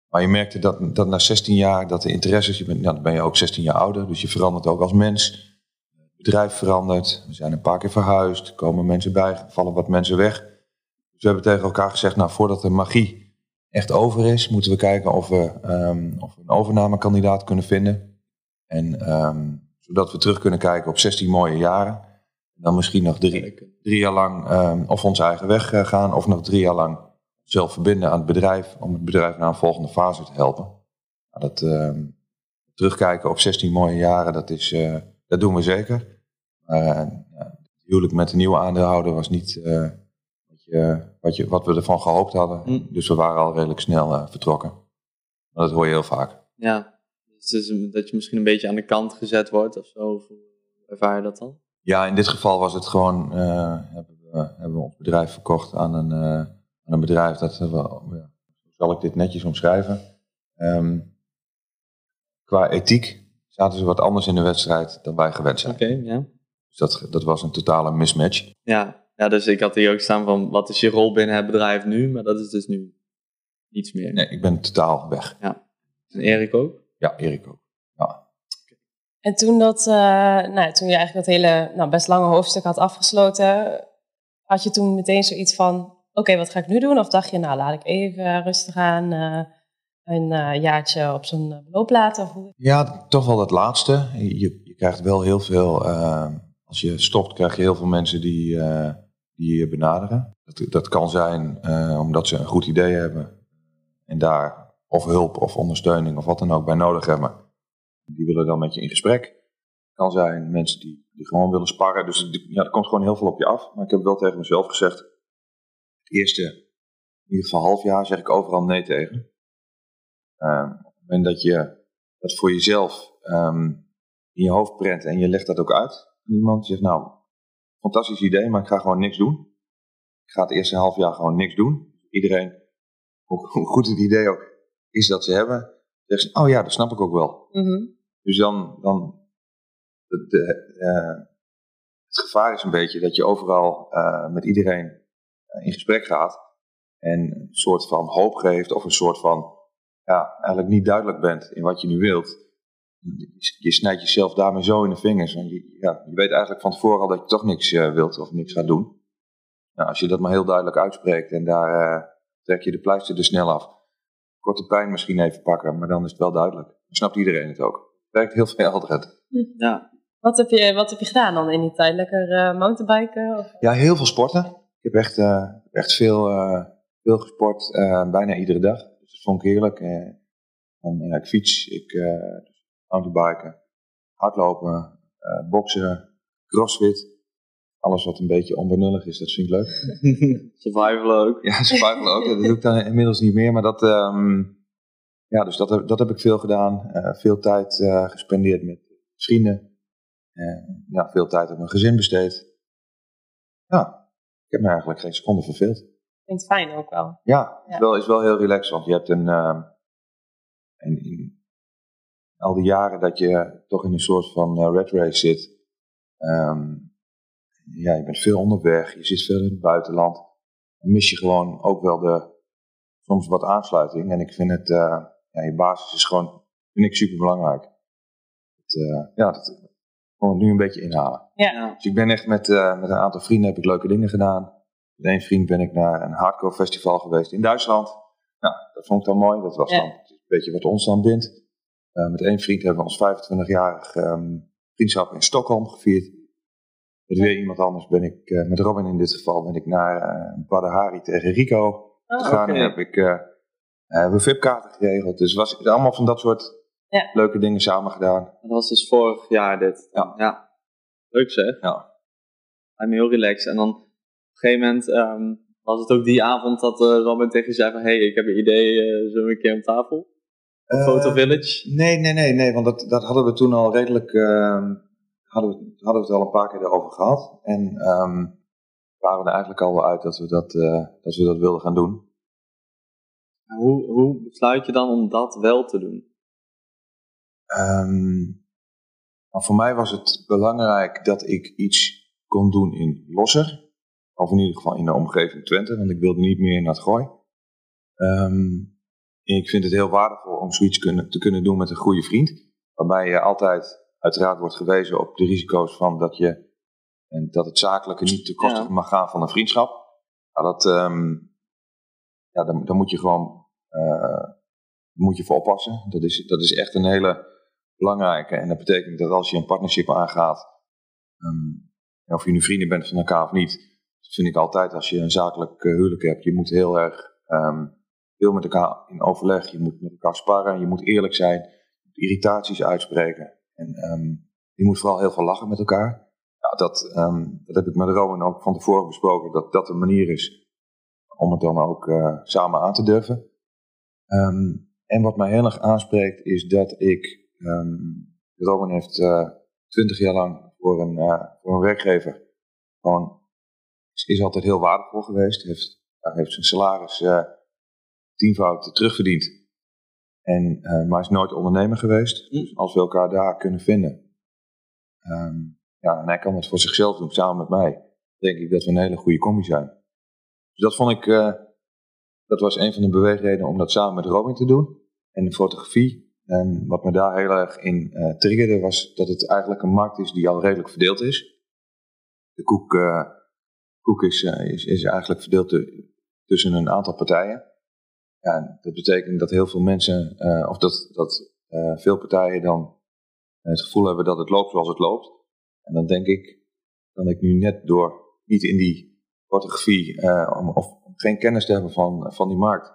Maar je merkte dat, dat na 16 jaar, dat de interesses... Je bent, ja, dan ben je ook 16 jaar ouder, dus je verandert ook als mens. Het bedrijf verandert. We zijn een paar keer verhuisd. Er komen mensen bij, vallen wat mensen weg. Dus we hebben tegen elkaar gezegd... Nou, voordat de magie echt over is... moeten we kijken of we, ehm, of we een overnamekandidaat kunnen vinden... En ehm, zodat we terug kunnen kijken op 16 mooie jaren. Dan misschien nog drie, drie jaar lang ehm, of onze eigen weg eh, gaan. Of nog drie jaar lang zelf verbinden aan het bedrijf. Om het bedrijf naar een volgende fase te helpen. Nou, dat, ehm, terugkijken op 16 mooie jaren, dat, is, eh, dat doen we zeker. Maar ja, het huwelijk met de nieuwe aandeelhouder was niet wat, je, wat, je, wat we ervan gehoopt hadden.
Mm.
Dus we waren al redelijk snel vertrokken. Maar dat hoor je heel vaak.
ja, het dat je misschien een beetje aan de kant gezet wordt of zo. Of hoe ervaar je dat dan?
Ja, in dit geval was het gewoon, eh, hebben, we, hebben we ons bedrijf verkocht aan een, eh, aan een bedrijf dat, we, ja, hoe zal ik dit netjes omschrijven? Ehm, qua ethiek zaten ze wat anders in de wedstrijd dan wij gewend zijn.
Oké, ja.
Dus dat, dat was een totale mismatch.
ja. Ja, dus ik had hier ook staan van wat is je rol binnen het bedrijf nu? Maar dat is dus nu niets meer.
Nee, ik ben totaal weg.
En Erik ook?
Ja, Erik ook.
En toen, dat, eh, nou, toen je eigenlijk dat hele nou, best lange hoofdstuk had afgesloten, had je toen meteen zoiets van, oké, wat ga ik nu doen? Of dacht je, nou, laat ik even rustig aan eh, een eh, jaartje op zo'n eh, beloop laten? Hoe?
Ja, toch wel dat laatste. Je, je krijgt wel heel veel, eh, als je stopt, krijg je heel veel mensen die, eh, die je benaderen. Dat, dat kan zijn eh, omdat ze een goed idee hebben en daar of hulp of ondersteuning of wat dan ook bij nodig hebben. Die willen dan met je in gesprek. Kan zijn mensen die, die gewoon willen sparren. Dus ja, er komt gewoon heel veel op je af. Maar ik heb wel tegen mezelf gezegd, het eerste, in ieder geval half jaar, zeg ik overal nee tegen. Eh, op het moment dat je dat voor jezelf ehm, in je hoofd prent en je legt dat ook uit. Iemand zegt, nou, fantastisch idee, maar ik ga gewoon niks doen. Ik ga het eerste half jaar gewoon niks doen. Iedereen, hoe goed het idee ook is dat ze hebben, zegt ze, oh ja, dat snap ik ook wel. Dus dan, dan de, de, eh, het gevaar is een beetje dat je overal eh, met iedereen eh, in gesprek gaat en een soort van hoop geeft of een soort van, ja, eigenlijk niet duidelijk bent in wat je nu wilt. je, snijdt jezelf daarmee zo in de vingers. Want je, ja, je weet eigenlijk van tevoren al dat je toch niks wilt of niks gaat doen. Nou, als je dat maar heel duidelijk uitspreekt en daar trek je de pleister er snel af. Korte pijn misschien even pakken, maar dan is het wel duidelijk. Dan snapt iedereen het ook. Het werkt heel veel helderheid.
Ja.
Wat heb, je, wat heb je gedaan dan in die tijd? Lekker eh, mountainbiken? Of?
Ja, heel veel sporten. Ik heb echt, eh, echt veel, eh, veel gesport, eh, bijna iedere dag. Dus dat vond ik heerlijk. Eh, en, ik fiets, ik eh mountainbiken, hardlopen, eh, boksen, crossfit. Alles wat een beetje onbenullig is, dat vind ik leuk.
Survival ook.
Ja, survival ook. Dat doe ik dan inmiddels niet meer. Maar dat, ehm, ja, dus dat, heb- dat heb ik veel gedaan. Eh, veel tijd eh, gespendeerd met vrienden. Eh, ja, veel tijd op mijn gezin besteed. Ja, ik heb me eigenlijk geen seconde verveeld.
Vind het fijn ook wel.
Ja,
Ja.
Is, wel, is wel heel relaxed. Want je hebt een... ehm, in, in al die jaren dat je toch in een soort van eh, red race zit. ehm, ja, je bent veel onderweg. Je zit veel in het buitenland. Dan mis je gewoon ook wel de... Soms wat aansluiting. En ik vind het... eh, ja, je basis is gewoon... Vind ik super belangrijk. Het, eh, ja, dat ik kon het nu een beetje inhalen.
Ja.
Dus ik ben echt met, eh, met een aantal vrienden heb ik leuke dingen gedaan. Met één vriend ben ik naar een hardcore festival geweest in Duitsland. Nou, dat vond ik dan mooi. Dat was
Ja.
dan een beetje wat ons dan bindt. Eh, met één vriend hebben we ons 25-jarig ehm, vriendschap in Stockholm gevierd. Met weer iemand anders ben ik, eh, met Robin in dit geval, ben ik naar uh, Badahari tegen Rico
Oh,
gegaan. En heb ik, eh hebben we VIP-kaarten geregeld. Dus was allemaal van dat soort
Ja.
leuke dingen samen gedaan.
Dat was dus vorig jaar dit.
Ja.
Leuk zeg.
Ja.
Heel relaxed. En dan op een gegeven moment ehm, was het ook die avond dat eh, Robin tegen je zei van... Hé, hey, ik heb een idee, eh zullen we een keer om tafel? Photo
Eh,
Village?
Nee, nee, nee, nee, want dat, dat hadden we toen al redelijk, ehm, hadden, we, hadden we het al een paar keer erover gehad. En ehm waren we er eigenlijk al wel uit dat we dat, eh, dat, we dat wilden gaan doen.
Hoe, hoe besluit je dan om dat wel te doen?
Ehm, maar voor mij was het belangrijk dat ik iets kon doen in Losser. Of in ieder geval in de omgeving Twente, want ik wilde niet meer naar het Gooi. Ehm, ik vind het heel waardevol om zoiets kunnen, te kunnen doen met een goede vriend. Waarbij je altijd uiteraard wordt gewezen op de risico's van dat je en dat het zakelijke niet te koste
Ja.
mag gaan van een vriendschap. Nou, dat, ehm, ja, dan, dan moet je gewoon eh, moet je voor oppassen. Dat is, dat is echt een hele belangrijke. En dat betekent dat als je een partnership aangaat, ehm, of je nu vrienden bent van elkaar of niet, dat vind ik altijd als je een zakelijk eh, huwelijk hebt, je moet heel erg ehm, veel met elkaar in overleg, je moet met elkaar sparren, je moet eerlijk zijn, je moet irritaties uitspreken. En ehm, je moet vooral heel veel lachen met elkaar. Nou, dat, ehm, dat heb ik met Rowan ook van tevoren besproken, dat dat een manier is om het dan ook eh, samen aan te durven. Ehm, en wat mij heel erg aanspreekt is dat ik, Roman heeft twintig jaar lang voor een, eh, voor een werkgever gewoon, is, altijd heel waardevol geweest. Heeft, heeft zijn salaris eh tienvoud terugverdiend. En, eh, maar is nooit ondernemer geweest. Dus als we elkaar daar kunnen vinden. ehm, ja, en hij kan het voor zichzelf doen, samen met mij. Denk ik dat we een hele goede combi zijn. Dus dat vond ik, eh, dat was een van de beweegredenen om dat samen met Robin te doen. En de fotografie. En wat me daar heel erg in eh, triggerde was dat het eigenlijk een markt is die al redelijk verdeeld is. De koek, koek is, is, is eigenlijk verdeeld tu- tussen een aantal partijen. Ja, en dat betekent dat heel veel mensen, eh, of dat, dat eh, veel partijen dan het gevoel hebben dat het loopt zoals het loopt. En dan denk ik dat ik nu net door niet in die fotografie, eh, om, of geen kennis te hebben van, van die markt,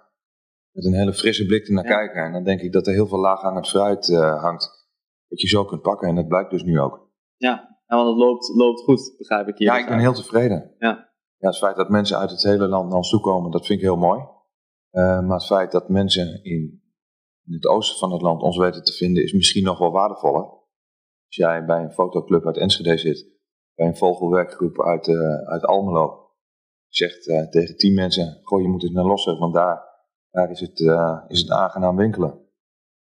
met een hele frisse blik ernaar
Ja.
kijken. En dan denk ik dat er heel veel laaghangend fruit eh, hangt, dat je zo kunt pakken. En dat blijkt dus nu ook.
Ja, ja want het loopt, loopt goed, begrijp ik hier.
Ja, ik ben heel tevreden.
Ja.
Ja, het feit dat mensen uit het hele land naar ons toe komen, dat vind ik heel mooi. Eh, maar het feit dat mensen in, het oosten van het land ons weten te vinden, is misschien nog wel waardevoller. Als jij bij een fotoclub uit Enschede zit, bij een vogelwerkgroep uit, eh, uit Almelo, zegt eh, tegen tien mensen, goh, je moet eens naar Losser, want daar, daar is, het, is het aangenaam winkelen.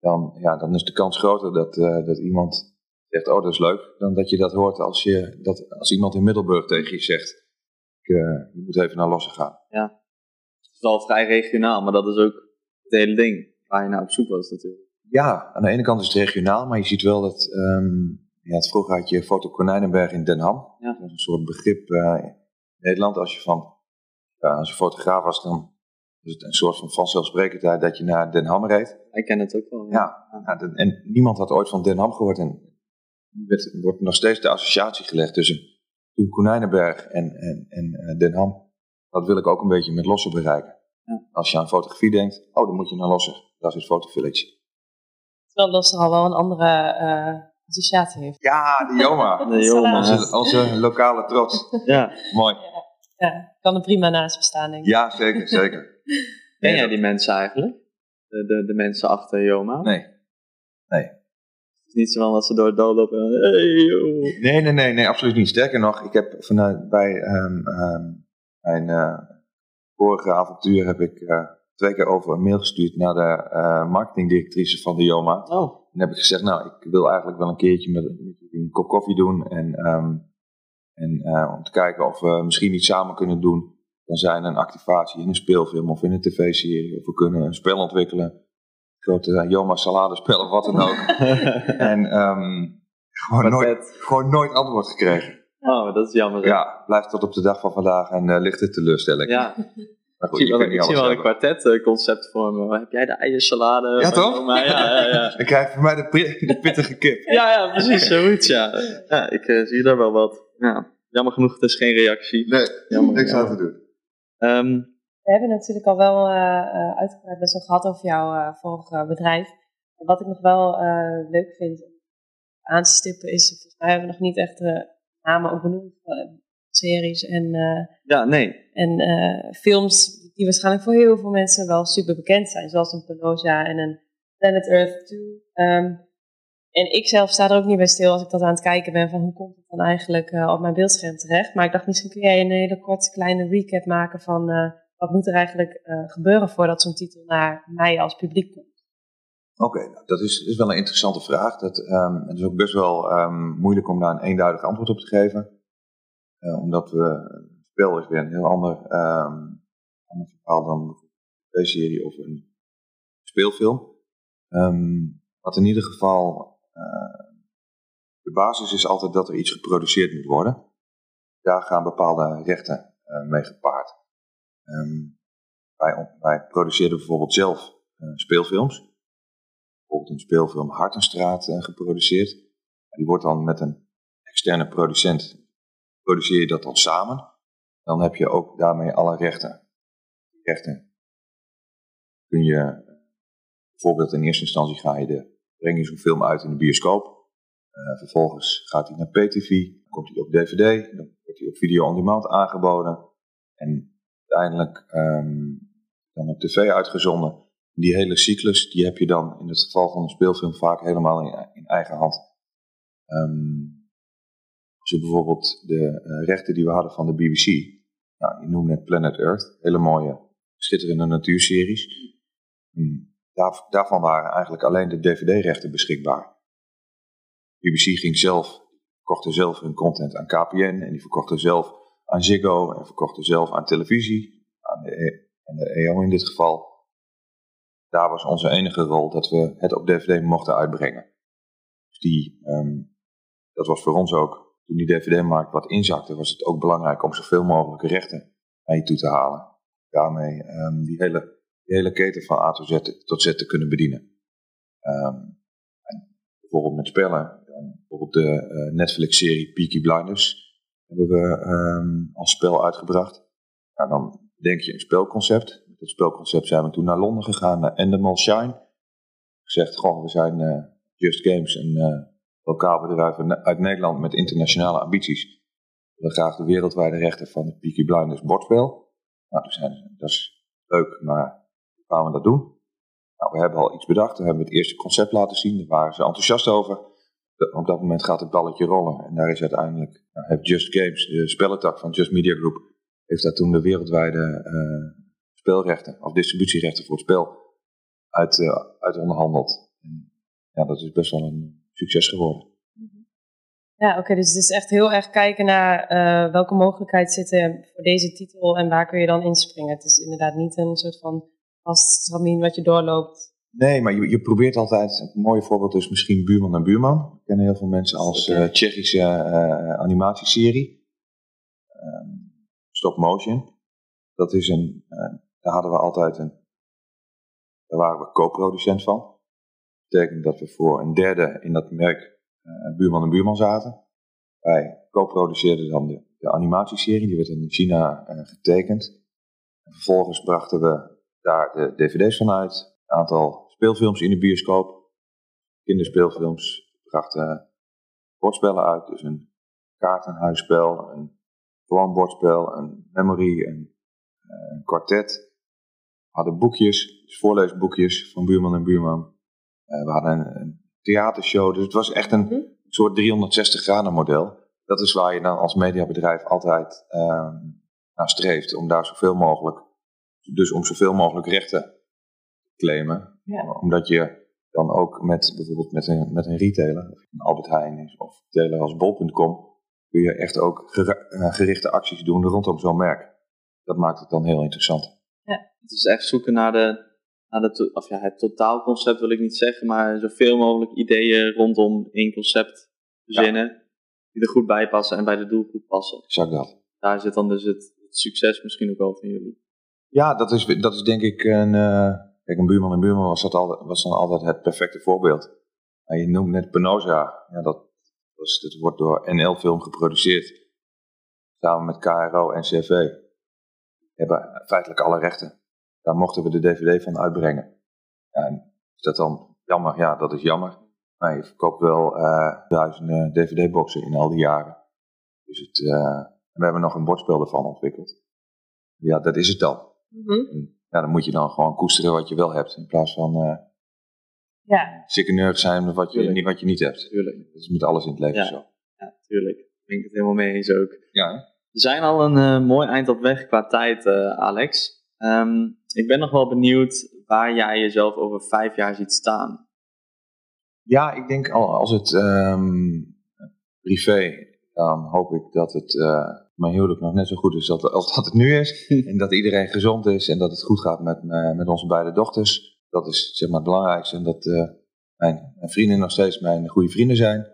Dan, ja, dan is de kans groter dat, dat iemand zegt, oh dat is leuk, dan dat je dat hoort als, je, dat, als iemand in Middelburg tegen je zegt, ik, je moet even naar Losser gaan.
Het is wel vrij regionaal, maar dat is ook het hele ding waar je naar op zoek was natuurlijk.
Ja, aan de ene kant is het regionaal, maar je ziet wel dat... ehm ja, het vroeger had je Foto Konijnenberg in Den Ham.
Ja.
Dat is een soort begrip eh, in Nederland. Als je, van, ja, als je fotograaf was, dan is het een soort van vanzelfsprekendheid dat je naar Den Ham reed.
Ik ken het ook wel.
Ja, ja, de- en niemand had ooit van Den Ham gehoord. En er wordt nog steeds de associatie gelegd tussen toen Konijnenberg en, en, en eh, Den Ham. Dat wil ik ook een beetje met Lossen bereiken.
Ja.
Als je aan fotografie denkt, oh, dan moet je naar Lossen. Dat is het Fotovillage.
Terwijl Lossen al wel een andere eh, associatie heeft.
Ja, de Joma.
De Joma.
onze, onze lokale trots.
Ja.
Mooi.
Ja, kan er prima naast bestaan, denk ik.
Ja, zeker, zeker.
Ken jij die mensen eigenlijk? De, de, de mensen achter Joma?
Nee.
Het is niet zo van dat ze door het dal lopen en... Hey, joh.
Nee, nee, nee, nee, absoluut niet. Sterker nog, ik heb vanuit bij ehm, ehm, mijn eh, vorige avontuur heb ik eh, twee keer over een mail gestuurd naar de eh, marketingdirectrice van de Joma.
Oh,
En heb ik gezegd, nou, ik wil eigenlijk wel een keertje met, een kop koffie doen. En, ehm, en om te kijken of we misschien iets samen kunnen doen. Dan zijn een activatie in een speelfilm of in een tv-serie. Of we kunnen een spel ontwikkelen. Grote Joma salade-spel of wat dan ook. en ehm, gewoon, nooit, gewoon nooit antwoord gekregen.
Oh, dat is jammer. hè?
Ja, blijft tot op de dag van vandaag en eh ligt het teleurstelling.
Ja,
Maar
ik
goed,
zie
je
wel, ik zie wel een kwartetconcept voor me. Heb jij de eiersalade?
Ja, toch?
Ja, ja, ja.
Dan krijg je van mij de, pittige kip.
Ja, ja, precies, zoiets, ja. Ja, ik eh, zie daar wel wat. Ja. Jammer genoeg, het is geen reactie.
Nee,
Jammer,
niks aan te doen.
Ehm,
We hebben natuurlijk al wel eh, eh, uitgebreid best wel gehad over jouw eh, vorige bedrijf. En wat ik nog wel eh, leuk vind om aan te stippen is, volgens mij hebben we nog niet echt namen ook benoemd. van series en, eh,
ja, nee.
en eh, films die waarschijnlijk voor heel veel mensen wel super bekend zijn. Zoals een Pelosa en een Planet Earth 2. Ehm, en ik zelf sta er ook niet bij stil als ik dat aan het kijken ben van hoe komt het dan eigenlijk eh, op mijn beeldscherm terecht. Maar ik dacht misschien kun jij een hele korte kleine recap maken van eh, wat moet er eigenlijk eh, gebeuren voordat zo'n titel naar mij als publiek komt.
Oké, nou, dat is, is wel een interessante vraag. Dat, ehm, het is ook best wel ehm, moeilijk om daar een eenduidig antwoord op te geven. Eh, omdat we, het spel is weer een heel ander, ander verhaal dan een serie of een speelfilm. Wat in ieder geval, eh, de basis is altijd dat er iets geproduceerd moet worden. Daar gaan bepaalde rechten eh, mee gepaard. Wij, produceren bijvoorbeeld zelf speelfilms bijvoorbeeld een speelfilm Hartenstraat eh, geproduceerd. Die wordt dan met een externe producent, produceer je dat dan samen. Dan heb je ook daarmee alle rechten. Die rechten kun je, bijvoorbeeld in eerste instantie ga je de, breng je zo'n film uit in de bioscoop. Eh, vervolgens gaat hij naar PTV, dan komt hij op DVD, dan wordt hij op video on demand aangeboden. En uiteindelijk ehm, dan op tv uitgezonden. Die hele cyclus, die heb je dan in het geval van een speelfilm vaak helemaal in, eigen hand. Ehm, als je bijvoorbeeld de eh, rechten die we hadden van de BBC, nou, je noemde net Planet Earth, hele mooie, schitterende natuurseries. Hm, Daar, daarvan waren eigenlijk alleen de DVD-rechten beschikbaar. BBC ging zelf, verkochte zelf hun content aan KPN en die verkochten zelf aan Ziggo en verkochten zelf aan televisie, aan de, E- aan de EO in dit geval daar was onze enige rol dat we het op DVD mochten uitbrengen. Dus die, ehm, dat was voor ons ook, toen die DVD-markt wat inzakte, was het ook belangrijk om zoveel mogelijk rechten naar je toe te halen. Daarmee ehm, die, hele, die hele keten van A tot Z, tot Z te kunnen bedienen. Ehm, bijvoorbeeld met spellen, bijvoorbeeld de eh, Netflix-serie Peaky Blinders hebben we als spel uitgebracht. Nou, dan denk je een spelconcept, het spelconcept zijn we toen naar Londen gegaan, naar Endemol Shine. Gezegd, gewoon, we zijn eh, Just Games, een eh, lokaal bedrijf uit- Nederland met internationale ambities. We willen graag de wereldwijde rechten van het Peaky Blinders bordspel. Nou, dat is leuk, maar hoe gaan we dat doen? Nou, we hebben al iets bedacht, we hebben het eerste concept laten zien, daar waren ze enthousiast over. Op dat moment gaat het balletje rollen en daar is uiteindelijk, nou, heeft Just Games, de spellentak van Just Media Group, heeft daar toen de wereldwijde eh, speelrechten of distributierechten voor het spel uit, eh, uit onderhandeld. En ja, dat is best wel een succes geworden.
Ja, oké, dus het is echt heel erg kijken naar eh, welke mogelijkheden zitten voor deze titel en waar kun je dan inspringen. Het is inderdaad niet een soort van vast wat je doorloopt
Nee, maar je, je probeert altijd, een mooi voorbeeld is misschien Buurman en Buurman. Ik ken heel veel mensen als uh, Tsjechische uh, animatieserie. Uh, stop motion. Dat is een, daar hadden we altijd een, daar waren we co-producent van. Dat betekent dat we voor een derde in dat merk uh, Buurman en Buurman zaten. Wij co-produceerden dan de, de, animatieserie, die werd in China getekend. En vervolgens brachten we daar de dvd's van uit, een aantal speelfilms in de bioscoop, kinderspeelfilms, brachten bordspellen uit, dus een kaartenhuisspel, een gewoon bordspel, een memory, een, een kwartet. We hadden boekjes, dus voorleesboekjes van buurman en buurman. Uh, we hadden een, een, theatershow, dus het was echt een mm-hmm. soort 360 graden model. Dat is waar je dan als mediabedrijf altijd uh, naar streeft, om daar zoveel mogelijk, dus om zoveel mogelijk rechten te claimen. Ja. Omdat je dan ook met bijvoorbeeld met een, met een retailer, een Albert Heijn is, of retailer als bol.com, kun je echt ook gerichte acties doen rondom zo'n merk. Dat maakt het dan heel interessant.
Ja. Het is echt zoeken naar, de, naar de, of ja, het totaalconcept wil ik niet zeggen, maar zoveel mogelijk ideeën rondom één concept verzinnen, ja. die er goed bij passen en bij de doelgroep passen.
Exact dat.
Daar zit dan dus het, het succes misschien ook wel van jullie.
Ja, dat is, dat is denk ik een... Uh, Kijk, een buurman en buurman was, dat altijd, was dan altijd het perfecte voorbeeld. En je noemt net Penosa. Ja, dat, was, dat wordt door NL Film geproduceerd. Samen met KRO en CV. We hebben feitelijk alle rechten. Daar mochten we de DVD van uitbrengen. En is dat dan jammer? Ja, dat is jammer. Maar je verkoopt wel uh, duizenden DVD-boxen in al die jaren. Dus het, uh, we hebben nog een bordspel ervan ontwikkeld. Ja, dat is het dan. Mm -hmm ja, dan moet je dan gewoon koesteren wat je wel hebt. In plaats van uh, ja. nerd zijn met wat je, niet, wat je niet hebt. Tuurlijk. Dat is met alles in het leven
ja.
zo.
Ja, tuurlijk. Daar ben ik het helemaal mee eens ook.
Ja,
We zijn al een uh, mooi eind op weg qua tijd, uh, Alex. Um, ik ben nog wel benieuwd waar jij jezelf over vijf jaar ziet staan.
Ja, ik denk als het um, privé, dan hoop ik dat het mijn huwelijk nog net zo goed is als dat het nu is. en dat iedereen gezond is en dat het goed gaat met, uh, met onze beide dochters. Dat is zeg maar het belangrijkste. En dat uh, mijn, mijn, vrienden nog steeds mijn goede vrienden zijn.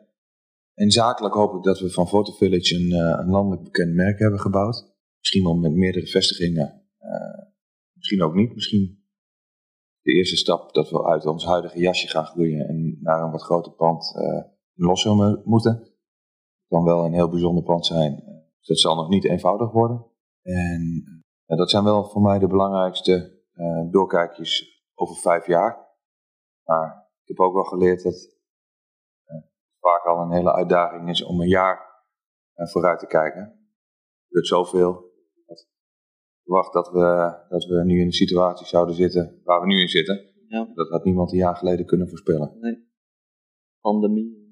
En zakelijk hoop ik dat we van Photo Village een, uh, een landelijk bekend merk hebben gebouwd. Misschien wel met meerdere vestigingen. misschien ook niet. Misschien de eerste stap dat we uit ons huidige jasje gaan groeien en naar een wat groter pand in Lossen moeten. Kan wel een heel bijzonder pand zijn dus dat zal nog niet eenvoudig worden. En dat zijn wel voor mij de belangrijkste uh, doorkijkjes over vijf jaar. Maar ik heb ook wel geleerd dat uh, vaak al een hele uitdaging is om een jaar uh, vooruit te kijken. Er gebeurt zoveel. Ik verwacht dat we, dat we nu in de situatie zouden zitten waar we nu in zitten. Ja. Dat had niemand een jaar geleden kunnen voorspellen.
Nee. Pandemie.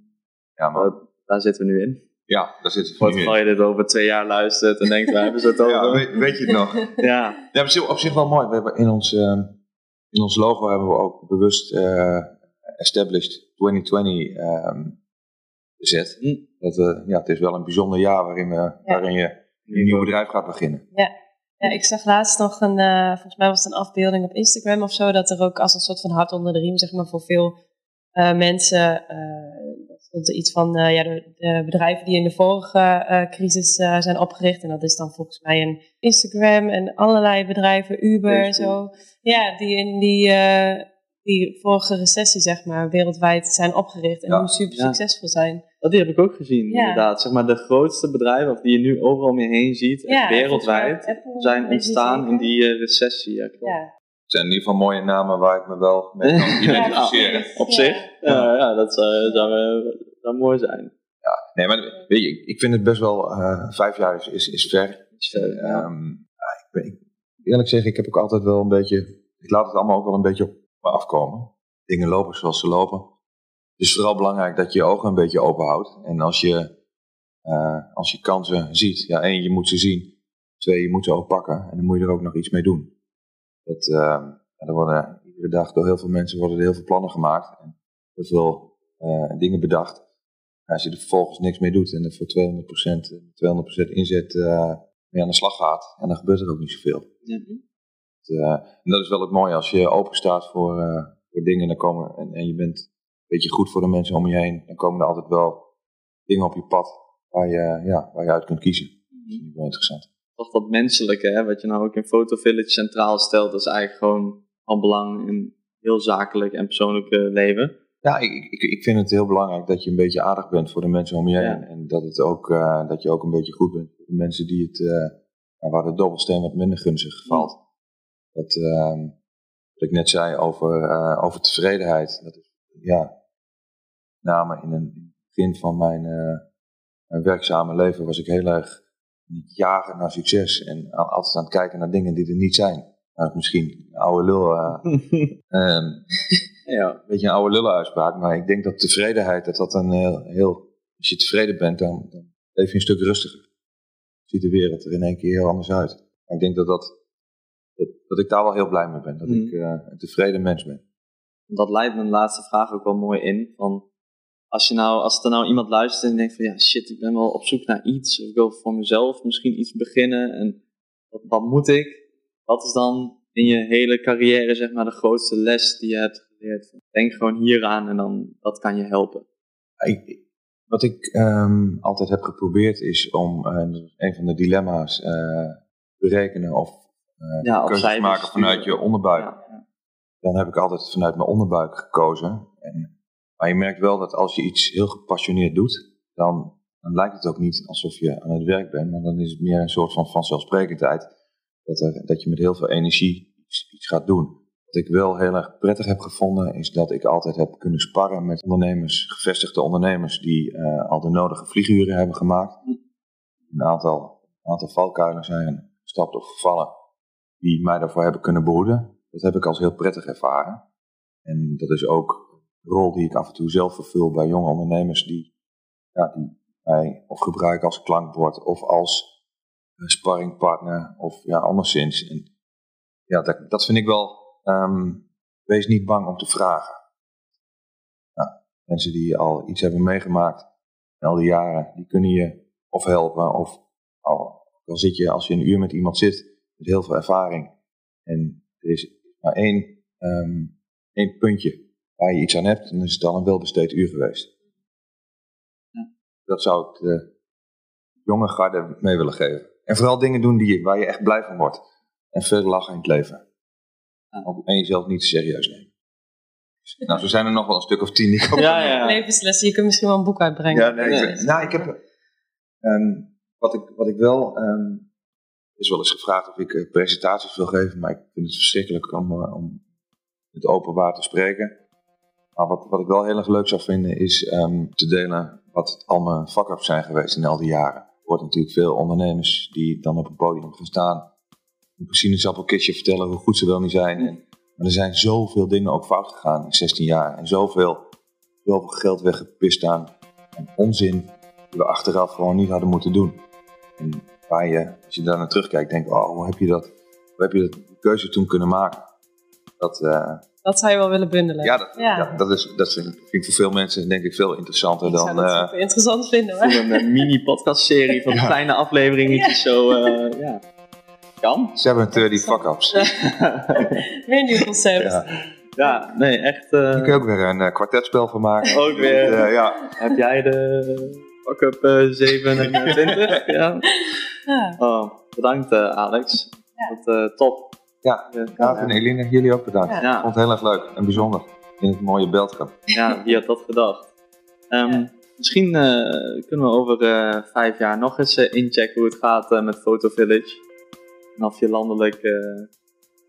Ja, maar...
daar zitten we nu in.
Ja, daar zit het
Wat als je dit over twee jaar luistert en denkt, we hebben ze het over.
ja, weet, weet, je het nog?
ja.
ja, is op zich wel mooi. We hebben in ons, uh, in ons logo hebben we ook bewust uh, established 2020 um, gezet. Hm. Dat, uh, ja, het is wel een bijzonder jaar waarin, ja. waarin je een nieuw bedrijf gaat beginnen.
Ja. Ja, ik zag laatst nog een, uh, volgens mij was het een afbeelding op Instagram of zo, dat er ook als een soort van hart onder de riem, zeg maar, voor veel mensen stond er iets van ja, de, de, bedrijven die in de vorige crisis zijn opgericht. En dat is dan volgens mij een Instagram en allerlei bedrijven, Uber en zo. Ja, die in die, die vorige recessie, zeg maar, wereldwijd zijn opgericht en ja. super ja. succesvol zijn.
Dat die heb ik ook gezien, ja. inderdaad. Zeg maar, de grootste bedrijven, of die je nu overal om je heen ziet, wereldwijd, zijn ontstaan in die recessie. Ja, klopt
zijn in ieder geval mooie namen waar ik me wel mee kan identificeren.
op zich, ja, ja dat zou, zou, zou, mooi zijn.
Ja, nee, maar weet je, ik vind het best wel, uh, vijf jaar is, is, is ver.
Is ver ja.
um, ik, ben, ik, eerlijk zeggen, ik heb ook altijd wel een beetje, ik laat het allemaal ook wel een beetje op me afkomen. Dingen lopen zoals ze lopen. Het is vooral belangrijk dat je je ogen een beetje open houdt. En als je, uh, als je kansen ziet, ja, één, je moet ze zien. Twee, je moet ze ook pakken. En dan moet je er ook nog iets mee doen. Dat, uh, er worden iedere dag door heel veel mensen worden er heel veel plannen gemaakt. En heel veel uh, dingen bedacht. Als je er vervolgens niks mee doet en er voor 200%, 200% inzet uh, mee aan de slag gaat, en dan gebeurt er ook niet zoveel. Mm -hmm. dat, en dat is wel het mooie als je open staat voor, voor dingen. Dan komen, en, en je bent beetje goed voor de mensen om je heen. Dan komen er altijd wel dingen op je pad waar je, ja, waar je uit kunt kiezen. Dat vind ik wel interessant.
Toch dat menselijke, hè, wat je nou ook in Photo Village centraal stelt, dat is eigenlijk gewoon van belang in heel zakelijk en persoonlijk eh, leven.
Ja, ik, ik, ik vind het heel belangrijk dat je een beetje aardig bent voor de mensen om je heen.
Ja.
En dat, het ook, eh, dat je ook een beetje goed bent voor de mensen die het, eh, waar de dobbelsteen wat minder gunstig valt. Dat, ehm, wat ik net zei over, over tevredenheid. Dat is, ja, name in, een, in het begin van mijn, eh, mijn werkzame leven was ik heel erg jagen naar succes. En altijd aan het kijken naar dingen die er niet zijn. Nou, misschien een oude lul. eh, ehm,
ja.
een beetje een oude lullen uitspraak, maar ik denk dat tevredenheid, dat dat een heel, heel als je tevreden bent, dan, dan leef je een stuk rustiger. Ziet de wereld er in één keer heel anders uit. Maar ik denk dat, dat, dat, dat ik daar wel heel blij mee ben, dat
Mm.
ik eh, een tevreden mens ben.
Dat leidt mijn laatste vraag ook wel mooi in. Van als, je nou, als er nou iemand luistert en denkt van ja shit, ik ben wel op zoek naar iets. Of ik wil voor mezelf misschien iets beginnen. En wat, wat moet ik? Wat is dan in je hele carrière zeg maar de grootste les die je hebt geleerd? Denk gewoon hieraan en dan dat kan je helpen.
Ik, wat ik ehm, altijd heb geprobeerd is om eh, een van de dilemma's eh berekenen of eh
Ja,
keuzes maken vanuit je onderbuik.
Ja, ja.
dan heb ik altijd vanuit mijn onderbuik gekozen. En, maar je merkt wel dat als je iets heel gepassioneerd doet, dan, lijkt het ook niet alsof je aan het werk bent, maar dan is het meer een soort van vanzelfsprekendheid. Dat, er, dat je met heel veel energie iets, gaat doen. Wat ik wel heel erg prettig heb gevonden, is dat ik altijd heb kunnen sparren met ondernemers, gevestigde ondernemers, die eh, al de nodige vlieguren hebben gemaakt. Een aantal, aantal valkuilen zijn gestapt of gevallen, die mij daarvoor hebben kunnen behoeden. Dat heb ik als heel prettig ervaren. En dat is ook rol die ik af en toe zelf vervul bij jonge ondernemers die, ja, die mij of gebruiken als klankbord of als eh, sparringpartner of ja, anderszins. Ja, dat, dat vind ik wel, ehm, wees niet bang om te vragen. Ja, mensen die al iets hebben meegemaakt in al die jaren, die kunnen je of helpen of al, dan zit je als je een uur met iemand zit met heel veel ervaring en er is maar één, ehm, één puntje waar je iets aan hebt, dan is het al een welbesteed uur geweest. Dat zou ik de jonge garde mee willen geven. En vooral dingen doen die, waar je echt blij van wordt. En veel lachen in het leven. En jezelf niet serieus nemen. Nou, zo zijn er nog wel een stuk of tien die ik ook
Ja, ja.
Levenslessen, je kunt misschien wel een boek uitbrengen.
ja, nee, ik- nou, ik heb. ehm, wat, ik, wat ik wel. ehm, is wel eens gevraagd of ik eh, presentaties wil geven, maar ik vind het verschrikkelijk om, eh, om het openbaar te spreken. Maar wat, ik wel heel erg leuk zou vinden, is ehm, te delen wat al mijn fuck-ups zijn geweest in al die jaren. Er wordt natuurlijk veel ondernemers die dan op een podium gaan staan. Een sinaasappelkistje vertellen hoe goed ze wel niet zijn. En, maar er zijn zoveel dingen ook fout gegaan in 16 jaar. En zoveel, zoveel geld weggepist aan onzin die we achteraf gewoon niet hadden moeten doen. En waar je, als je daar naar terugkijkt, denkt, oh, hoe heb je dat, hoe heb je dat, keuze toen kunnen maken? Dat, eh,
Dat zou je wel willen bundelen.
ja, dat,
Ja.
ja. dat, is, dat vind ik voor veel mensen denk ik veel interessanter
ik zou
dan...
dat
eh,
super interessant vinden hoor.
Voor een eh, mini-podcastserie van
Ja.
kleine afleveringetjes zo, eh, ja. Kan.
37 fuck-ups.
Weer een nieuw concept.
Ja.
Ja, nee, echt. eh,
Daar kun je ook weer een kwartetspel van maken.
ook weer.
Ja.
Heb jij de fuck-up eh 27? ja.
Ja.
Oh, bedankt Alex. Wat eh, top.
Ja, David en Eline, jullie ook bedankt.
Ja.
Ik vond het heel erg leuk en bijzonder. In het mooie Beltkamp.
ja, wie had dat gedacht? Ehm,
Ja.
Misschien eh, kunnen we over eh, vijf jaar nog eens eh, inchecken hoe het gaat eh, met Photo Village. En of je landelijk eh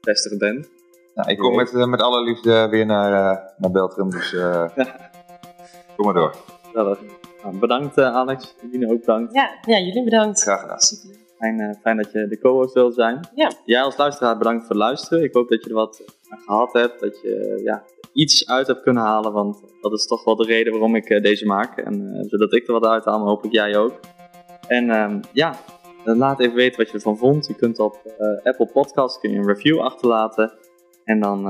vestig bent.
Nou, ik kom met, eh, met alle liefde weer naar, eh naar Beltrum, dus eh, kom maar door.
Nou, bedankt eh, Alex. Eline ook bedankt.
Ja, ja, jullie bedankt.
Graag gedaan.
Super.
Fijn, eh, fijn dat je de co-host wil zijn.
Ja.
Jij als luisteraar bedankt voor het luisteren. Ik hoop dat je er wat aan gehad hebt. Dat je eh, ja, iets uit hebt kunnen halen. Want dat is toch wel de reden waarom ik eh, deze maak. En zodat ik er wat uit haal, maar hoop ik jij ook. En ehm, ja, laat even weten wat je ervan vond. Je kunt op Apple Podcast kun je een review achterlaten. En dan,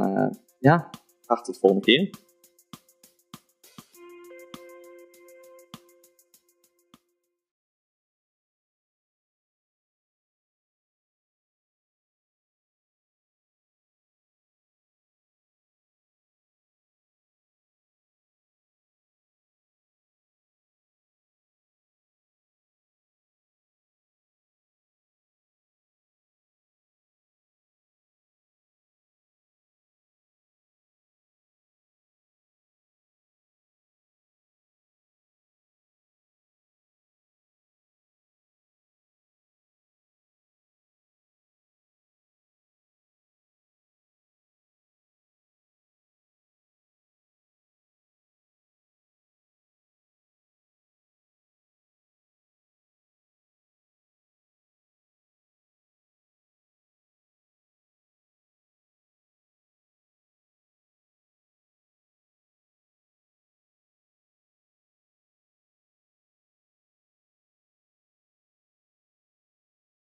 ja, graag tot de volgende keer.